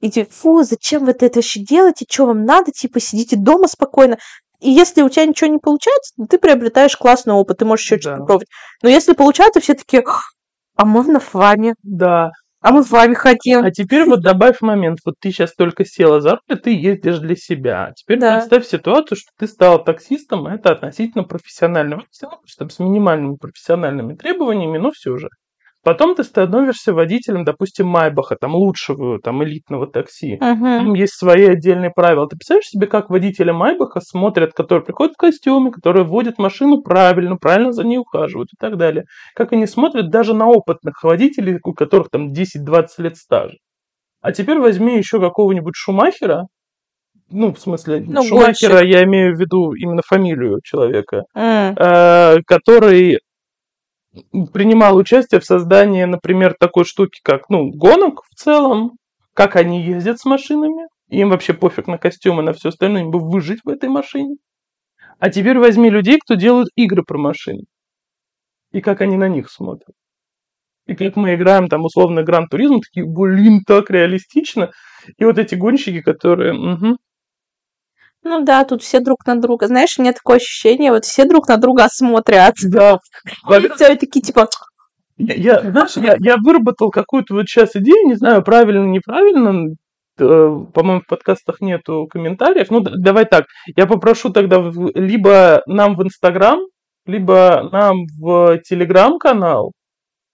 и тебе, фу, зачем вы это вообще делаете, что вам надо, типа, сидите дома спокойно. И если у тебя ничего не получается, ты приобретаешь классный опыт, ты можешь еще что-то Да. попробовать. Но если получается, все таки а можно с вами? Да. А мы с вами хотим. А теперь вот добавь момент. Вот ты сейчас только села за руль, ты ездишь для себя. А Теперь Да. представь ситуацию, что ты стала таксистом, а это относительно профессиональным. Что там с минимальными профессиональными требованиями, но все же. Потом ты становишься водителем, допустим, Майбаха, там лучшего, там элитного такси. Мгм. Там есть свои отдельные правила. Ты представляешь себе, как водители Майбаха смотрят, которые приходят в костюме, которые водят машину правильно, правильно за ней ухаживают и так далее. Как они смотрят даже на опытных водителей, у которых там 10-20 лет стажа. А теперь возьми еще какого-нибудь Шумахера, ну, в смысле, Ну, Шумахера я имею в виду именно фамилию человека, М. э, который принимал участие в создании, например, такой штуки, как, ну, гонок в целом, как они ездят с машинами, им вообще пофиг на костюмы, на все остальное, им бы выжить в этой машине. А теперь возьми людей, кто делают игры про машины. И как они на них смотрят. И как мы играем там условно Гран Туризм, такие, блин, так реалистично. И вот эти гонщики, которые... Угу. Ну да, тут все друг на друга. Знаешь, у меня такое ощущение, вот все друг на друга смотрят. Да. Все такие типа... Я, знаешь, я, я выработал какую-то вот сейчас идею, не знаю, правильно, неправильно, э, по-моему, в подкастах нету комментариев. Ну, давай так, я попрошу тогда либо нам в Инстаграм, либо нам в Телеграм-канал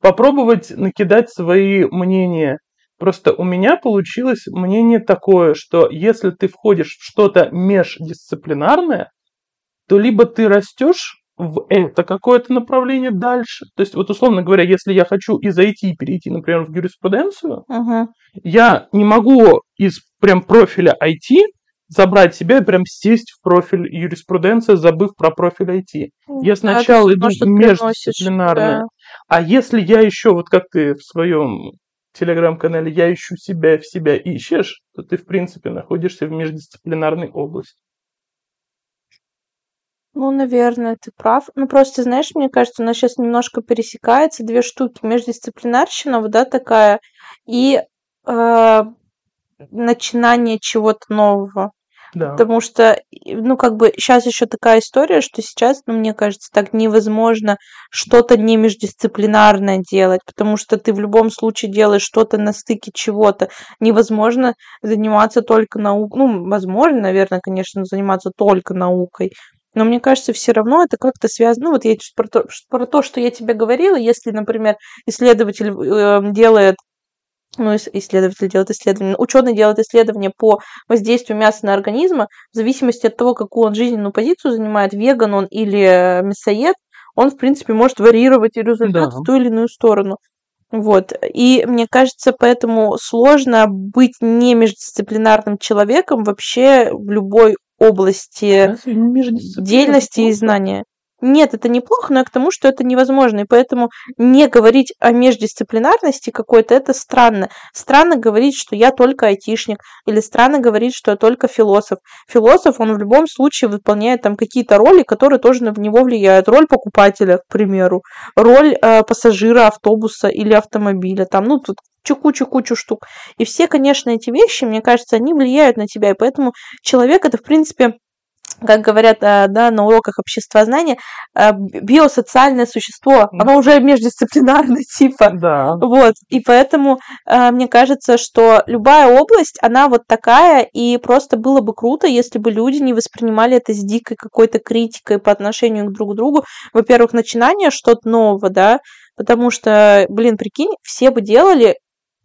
попробовать накидать свои мнения. Просто у меня получилось мнение такое, что если ты входишь в что-то междисциплинарное, то либо ты растешь в это какое-то направление дальше. То есть, вот условно говоря, если я хочу из IT перейти, например, в юриспруденцию, uh-huh. я не могу из прям профиля IT забрать себя и прям сесть в профиль юриспруденция, забыв про профиль IT. Я сначала иду междисциплинарно. Да. А если я еще, вот как ты в своем телеграм-канале «Я ищу себя, в себя ищешь», то ты, в принципе, находишься в междисциплинарной области. Ну, наверное, ты прав. Ну, просто, знаешь, мне кажется, у нас сейчас немножко пересекается две штуки. Междисциплинарщина, вот, да, такая, и э, начинание чего-то нового. Да. Потому что, ну, как бы сейчас еще такая история, что сейчас, ну, мне кажется, так невозможно что-то не междисциплинарное делать, потому что ты в любом случае делаешь что-то на стыке чего-то. Невозможно заниматься только наукой. Ну, возможно, наверное, конечно, заниматься только наукой. Но мне кажется, все равно это как-то связано. Ну, вот я про то, про то, что я тебе говорила, если, например, исследователь э, делает ну, исследователь делает исследование, ученый делает исследование по воздействию мяса на организм, в зависимости от того, какую он жизненную позицию занимает, веган он или мясоед, он, в принципе, может варьировать и результат да. в ту или иную сторону. Вот. И мне кажется, поэтому сложно быть не междисциплинарным человеком вообще в любой области деятельности и знания. Нет, это неплохо, но я к тому, что это невозможно. И поэтому не говорить о междисциплинарности какой-то, это странно. Странно говорить, что я только айтишник, или странно говорить, что я только философ. Философ, он в любом случае выполняет там какие-то роли, которые тоже на него влияют. Роль покупателя, к примеру, роль э, пассажира автобуса или автомобиля, там, ну, тут кучу-кучу штук. И все, конечно, эти вещи, мне кажется, они влияют на тебя, и поэтому человек это, в принципе, как говорят э, да, на уроках обществознания, э, биосоциальное существо, оно уже междисциплинарное типа. Да. Вот. И поэтому э, мне кажется, что любая область, она вот такая, и просто было бы круто, если бы люди не воспринимали это с дикой какой-то критикой по отношению к друг другу. Во-первых, начинание что-то нового, да, потому что, блин, прикинь, все бы делали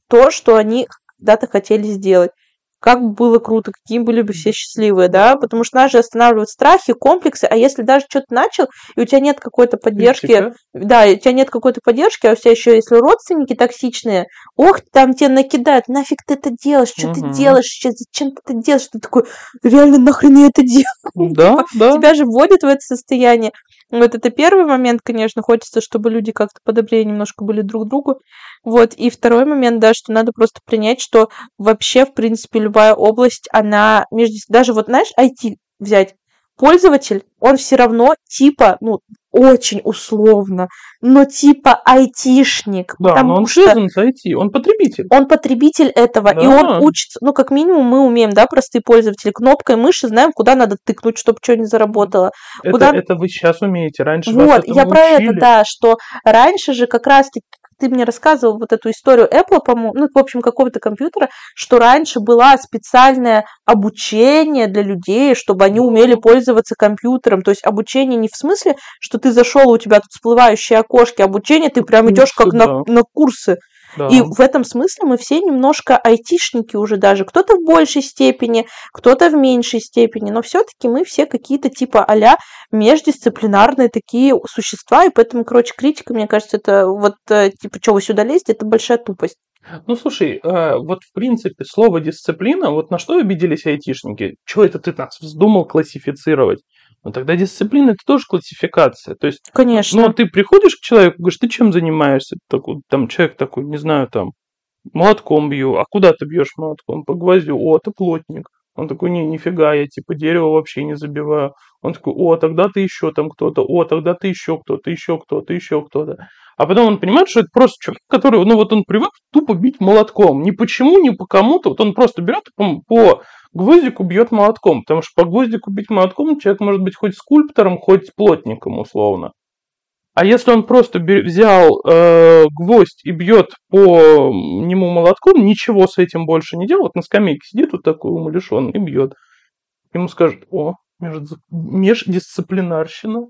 то, что они когда-то хотели сделать как бы было круто, какие были бы все счастливые, да, потому что нас же останавливают страхи, комплексы, а если даже что-то начал, и у тебя нет какой-то поддержки, Критика. да, у тебя нет какой-то поддержки, а у тебя еще если родственники токсичные, ох, там тебе накидают, нафиг ты это делаешь, что угу. ты делаешь сейчас, зачем ты это делаешь, ты такой, реально нахрен я это делаю? Да, да. Тебя же вводят в это состояние. Вот это первый момент, конечно, хочется, чтобы люди как-то подобрее немножко были друг другу. Вот, и второй момент, да, что надо просто принять, что вообще, в принципе, любая область, она между... Даже вот, знаешь, IT взять, пользователь, он все равно типа, ну, очень условно, но типа айтишник. Да, но он что бизнес IT, он потребитель. Он потребитель этого, да. и он учится, ну, как минимум мы умеем, да, простые пользователи, кнопкой мыши знаем, куда надо тыкнуть, чтобы что не заработало. Это, куда... это вы сейчас умеете, раньше Вот, вас я про это, да, что раньше же как раз-таки ты мне рассказывал вот эту историю Apple, по-моему, ну, в общем, какого-то компьютера, что раньше было специальное обучение для людей, чтобы они умели пользоваться компьютером. То есть обучение не в смысле, что ты зашел, у тебя тут всплывающие окошки, обучение, ты прям идешь как да. на, на курсы. Да. И в этом смысле мы все немножко айтишники уже даже. Кто-то в большей степени, кто-то в меньшей степени, но все-таки мы все какие-то типа а междисциплинарные такие существа, и поэтому, короче, критика, мне кажется, это вот э, типа, что вы сюда лезете, это большая тупость. Ну, слушай, э, вот в принципе слово дисциплина, вот на что обиделись айтишники? Чего это ты нас вздумал классифицировать? Ну тогда дисциплина это тоже классификация. То есть, Конечно. Ну, ты приходишь к человеку, говоришь, ты чем занимаешься? Такой, там человек такой, не знаю, там, молотком бью. А куда ты бьешь молотком? По гвоздю. О, ты плотник. Он такой, не, нифига, я типа дерево вообще не забиваю. Он такой, о, тогда ты еще там кто-то, о, тогда ты еще кто-то, еще кто-то, еще кто-то. А потом он понимает, что это просто человек, который, ну вот он привык тупо бить молотком. Ни почему, ни по кому-то. Вот он просто берет по, по гвоздику бьет молотком. Потому что по гвоздику бить молотком человек может быть хоть скульптором, хоть плотником условно. А если он просто взял э, гвоздь и бьет по нему молотком, ничего с этим больше не делает, на скамейке сидит вот такой умалишенный и бьет. Ему скажут, о, междисциплинарщина.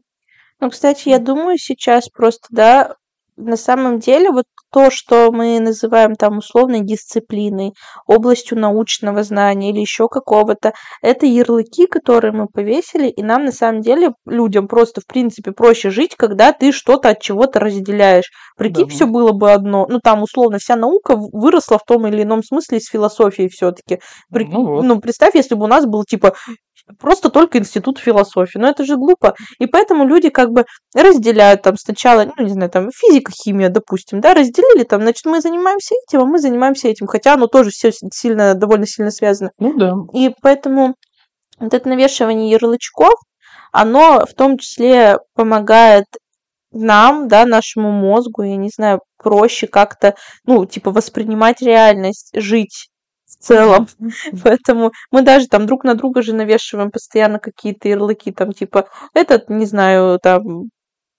Ну, кстати, я думаю сейчас просто, да, на самом деле вот то, что мы называем там условной дисциплиной, областью научного знания или еще какого-то, это ярлыки, которые мы повесили, и нам на самом деле людям просто в принципе проще жить, когда ты что-то от чего-то разделяешь. Прикинь, да. все было бы одно. Ну там условно вся наука выросла в том или ином смысле из философии все-таки. При... Ну, вот. ну представь, если бы у нас был типа просто только институт философии. Но это же глупо. И поэтому люди как бы разделяют там сначала, ну, не знаю, там физика, химия, допустим, да, разделили там, значит, мы занимаемся этим, а мы занимаемся этим. Хотя оно тоже все сильно, довольно сильно связано. Ну да. И поэтому вот это навешивание ярлычков, оно в том числе помогает нам, да, нашему мозгу, я не знаю, проще как-то, ну, типа, воспринимать реальность, жить в целом. Поэтому мы даже там друг на друга же навешиваем постоянно какие-то ярлыки, там типа этот, не знаю, там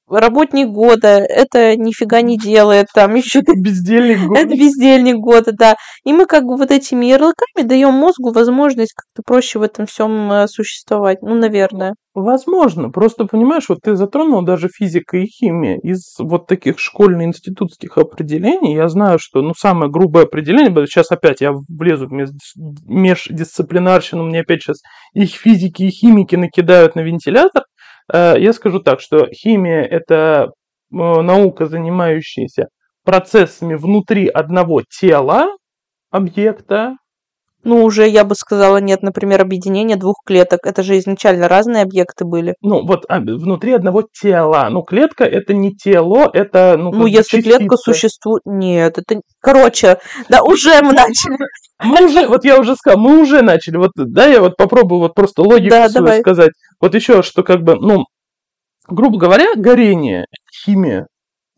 работник года, это нифига не делает, там еще это бездельник года. Это бездельник года, да. И мы как бы вот этими ярлыками даем мозгу возможность как-то проще в этом всем э, существовать. Ну, наверное. Возможно. Просто понимаешь, вот ты затронул даже физика и химия. Из вот таких школьно-институтских определений я знаю, что ну самое грубое определение, сейчас опять я влезу в междисциплинарщину, мне опять сейчас их физики и химики накидают на вентилятор, я скажу так, что химия – это э, наука, занимающаяся процессами внутри одного тела объекта. Ну, уже я бы сказала, нет, например, объединение двух клеток. Это же изначально разные объекты были. Ну, вот а, внутри одного тела. Ну, клетка это не тело, это ну. Ну, если частица. клетка существует. Нет, это. Короче, да, уже мы начали. Мы уже, вот я уже сказал, мы уже начали. Вот, да, я вот попробую вот просто логику да, свою давай. сказать. Вот еще, что как бы, ну, грубо говоря, горение, химия,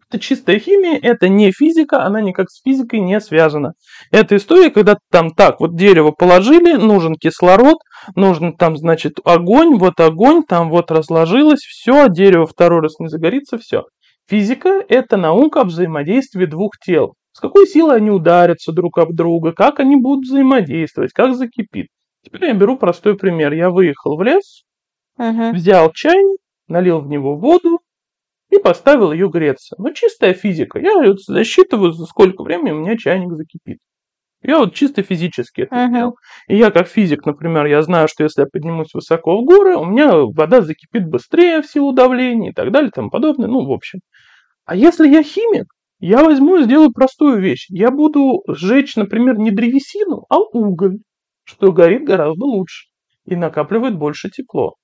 это чистая химия, это не физика, она никак с физикой не связана. Это история, когда там так, вот дерево положили, нужен кислород, нужен там, значит, огонь, вот огонь, там вот разложилось, все, дерево второй раз не загорится, все. Физика – это наука о взаимодействии двух тел. С какой силой они ударятся друг об друга, как они будут взаимодействовать, как закипит. Теперь я беру простой пример. Я выехал в лес, uh-huh. взял чайник, налил в него воду и поставил ее греться. Ну, чистая физика. Я вот засчитываю, за сколько времени у меня чайник закипит. Я вот чисто физически это uh-huh. сделал. И я как физик, например, я знаю, что если я поднимусь высоко в горы, у меня вода закипит быстрее в силу давления и так далее и тому подобное. Ну, в общем. А если я химик, я возьму и сделаю простую вещь. Я буду сжечь, например, не древесину, а уголь, что горит гораздо лучше и накапливает больше тепло.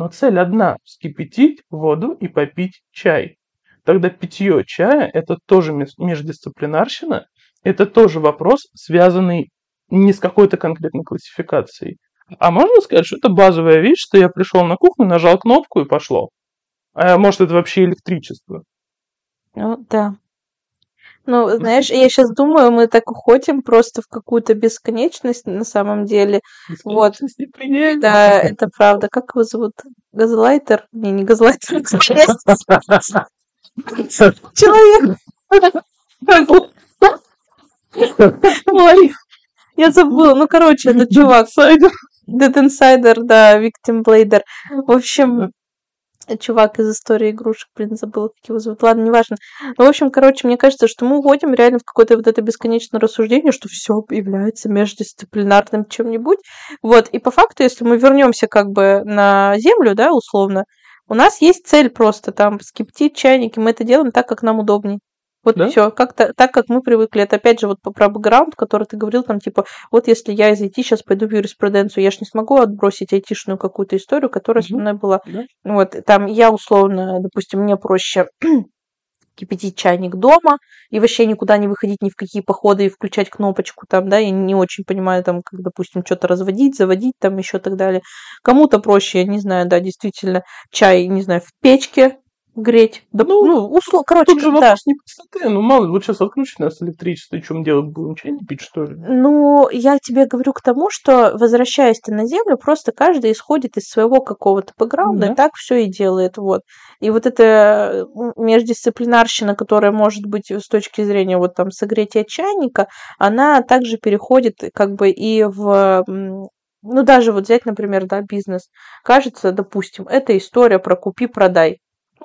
Но цель одна – вскипятить воду и попить чай. Тогда питье чая – это тоже междисциплинарщина, это тоже вопрос, связанный не с какой-то конкретной классификацией. А можно сказать, что это базовая вещь, что я пришел на кухню, нажал кнопку и пошло. А может, это вообще электричество? Ну, да. Ну, знаешь, я сейчас думаю, мы так уходим просто в какую-то бесконечность на самом деле. Вот. Да, это правда. Как его зовут? Газлайтер? Не, не газлайтер. Человек. Ой, я забыла. Ну, короче, это чувак. Dead Insider, да, Victim Blader. В общем, чувак из истории игрушек, блин, забыла, как его зовут. Ладно, неважно. Ну, в общем, короче, мне кажется, что мы уходим реально в какое-то вот это бесконечное рассуждение, что все является междисциплинарным чем-нибудь. Вот, и по факту, если мы вернемся как бы на Землю, да, условно, у нас есть цель просто там скептить чайники, мы это делаем так, как нам удобнее. Вот да? все, как-то так, как мы привыкли. Это опять же вот про бэкграунд, который ты говорил, там типа, вот если я из IT сейчас пойду в юриспруденцию, я ж не смогу отбросить айтишную какую-то историю, которая со мной была. Да. Вот, там я условно, допустим, мне проще кипятить чайник дома и вообще никуда не выходить ни в какие походы и включать кнопочку там, да, я не очень понимаю, там, как, допустим, что-то разводить, заводить там еще так далее. Кому-то проще, я не знаю, да, действительно, чай, не знаю, в печке греть. Да, ну, ну условно, короче, тут же вопрос да. не простоты. Ну, мало ли, вот сейчас отключить нас электричество, и что мы делать будем? Чай не пить, что ли? Ну, я тебе говорю к тому, что, возвращаясь ты на Землю, просто каждый исходит из своего какого-то бэкграунда, да. и так все и делает, вот. И вот эта междисциплинарщина, которая может быть с точки зрения вот там согретия чайника, она также переходит как бы и в ну, даже вот взять, например, да, бизнес. Кажется, допустим, это история про купи-продай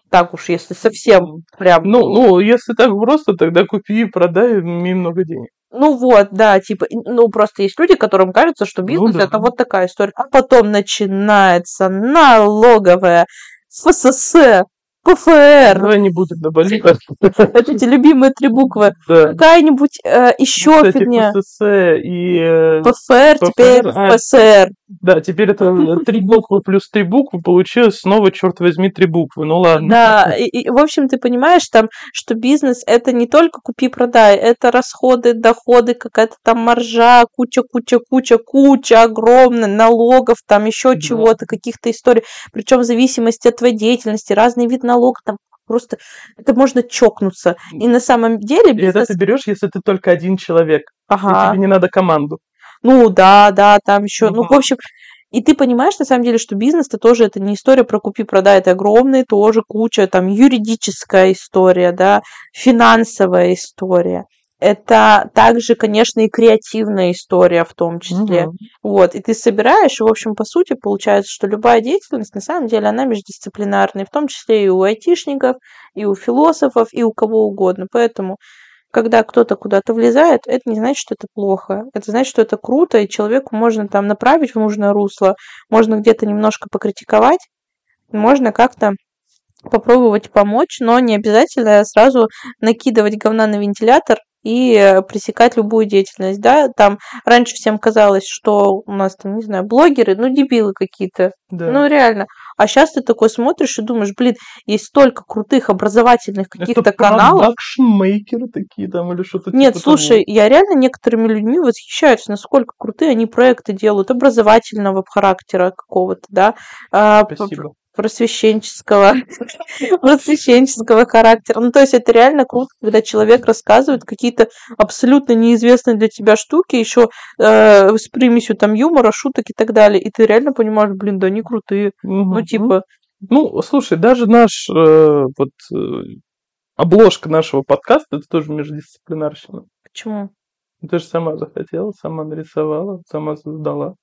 так уж, если совсем прям... Ну, ну, если так просто, тогда купи и продай, имей много денег. Ну вот, да, типа, ну просто есть люди, которым кажется, что ну бизнес ну, да. это вот такая история. А потом начинается налоговая ФСС, ПФР. Давай не будем добавлять. Это эти любимые три буквы. Да. Какая-нибудь э, еще Кстати, фигня. ПСС и... Э, ПФР, ПФР теперь а, ПСР. Да, теперь это три буквы плюс три буквы, получилось снова, черт возьми, три буквы. Ну ладно. Да, и, и в общем, ты понимаешь, там, что бизнес это не только купи-продай, это расходы, доходы, какая-то там маржа, куча, куча, куча, куча огромная, налогов, там еще да. чего-то, каких-то историй. Причем в зависимости от твоей деятельности, разный вид налог, там просто это можно чокнуться. И на самом деле... Бизнес... И это ты берешь, если ты только один человек. Ага. И тебе не надо команду. Ну да, да, там еще. Ну, в общем, и ты понимаешь, на самом деле, что бизнес-то тоже это не история про купи-продай, это огромная тоже куча, там, юридическая история, да, финансовая история это также, конечно, и креативная история в том числе. Угу. Вот, и ты собираешь, и, в общем, по сути, получается, что любая деятельность, на самом деле, она междисциплинарная, в том числе и у айтишников, и у философов, и у кого угодно. Поэтому, когда кто-то куда-то влезает, это не значит, что это плохо. Это значит, что это круто, и человеку можно там направить в нужное русло, можно где-то немножко покритиковать, можно как-то попробовать помочь, но не обязательно сразу накидывать говна на вентилятор и э, пресекать любую деятельность, да, там раньше всем казалось, что у нас там, не знаю, блогеры, ну, дебилы какие-то, да. ну, реально, а сейчас ты такой смотришь и думаешь, блин, есть столько крутых образовательных каких-то каналов. Это такие там или что-то Нет, типа слушай, того. я реально некоторыми людьми восхищаюсь, насколько крутые они проекты делают, образовательного характера какого-то, да. А, Спасибо просвещенческого, просвещенческого характера. Ну, то есть это реально круто, когда человек рассказывает какие-то абсолютно неизвестные для тебя штуки, еще э, с примесью там юмора, шуток и так далее. И ты реально понимаешь, блин, да они крутые. Угу. Ну, типа... Ну, слушай, даже наш э, вот э, обложка нашего подкаста, это тоже междисциплинарщина. Почему? Ты же сама захотела, сама нарисовала, сама создала.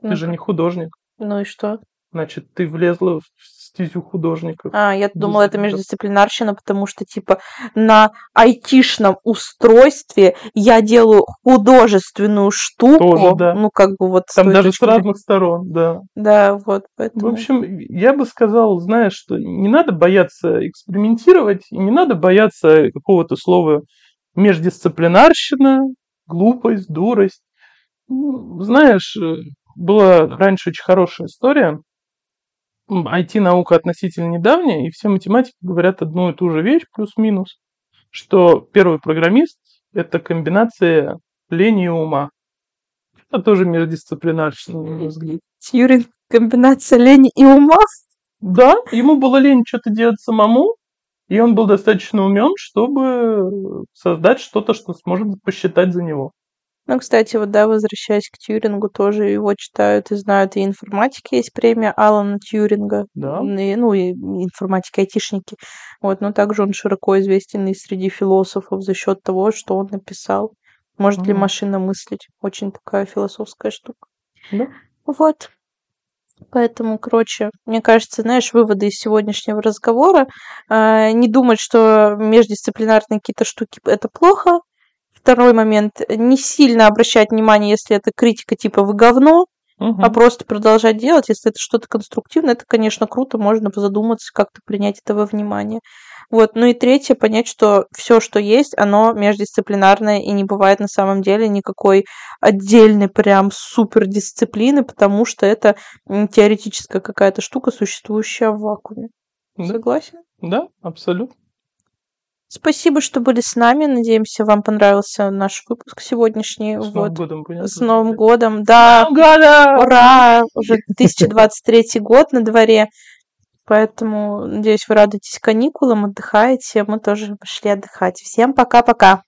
Ну, ты же не художник. Ну и что? Значит, ты влезла в стезю художников. А, я думала, это междисциплинарщина, потому что, типа, на айтишном устройстве я делаю художественную штуку. Тоже, да. Ну, как бы вот... Там даже с разных сторон, да. Да, вот, поэтому... В общем, я бы сказал, знаешь, что не надо бояться экспериментировать, и не надо бояться какого-то слова междисциплинарщина, глупость, дурость. Ну, знаешь, э, была раньше очень хорошая история IT-наука относительно недавняя, и все математики говорят одну и ту же вещь, плюс-минус, что первый программист – это комбинация лени и ума. Это тоже междисциплинарный взгляд. Тьюринг – комбинация лени и ума? Да, ему было лень что-то делать самому, и он был достаточно умен, чтобы создать что-то, что сможет посчитать за него. Ну, кстати, вот, да, возвращаясь к Тьюрингу, тоже его читают и знают. И информатики есть премия Алана Тьюринга. Да. И, ну, и информатики, айтишники. Вот, но также он широко известен и среди философов за счет того, что он написал. Может ли машина мыслить? Очень такая философская штука. Да. Вот. Поэтому, короче, мне кажется, знаешь, выводы из сегодняшнего разговора. Э, не думать, что междисциплинарные какие-то штуки это плохо, Второй момент. Не сильно обращать внимание, если это критика типа «вы говно», угу. а просто продолжать делать. Если это что-то конструктивное, это, конечно, круто, можно задуматься, как-то принять это во внимание. Вот. Ну и третье, понять, что все, что есть, оно междисциплинарное, и не бывает на самом деле никакой отдельной прям супердисциплины, потому что это теоретическая какая-то штука, существующая в вакууме. Да. Согласен? Да, абсолютно. Спасибо, что были с нами. Надеемся, вам понравился наш выпуск сегодняшний. С вот. Новым годом, понятно. С Новым годом, да. Новым годом! Ура! Уже 2023 год на дворе. Поэтому, надеюсь, вы радуетесь каникулам, отдыхаете. Мы тоже пошли отдыхать. Всем пока-пока.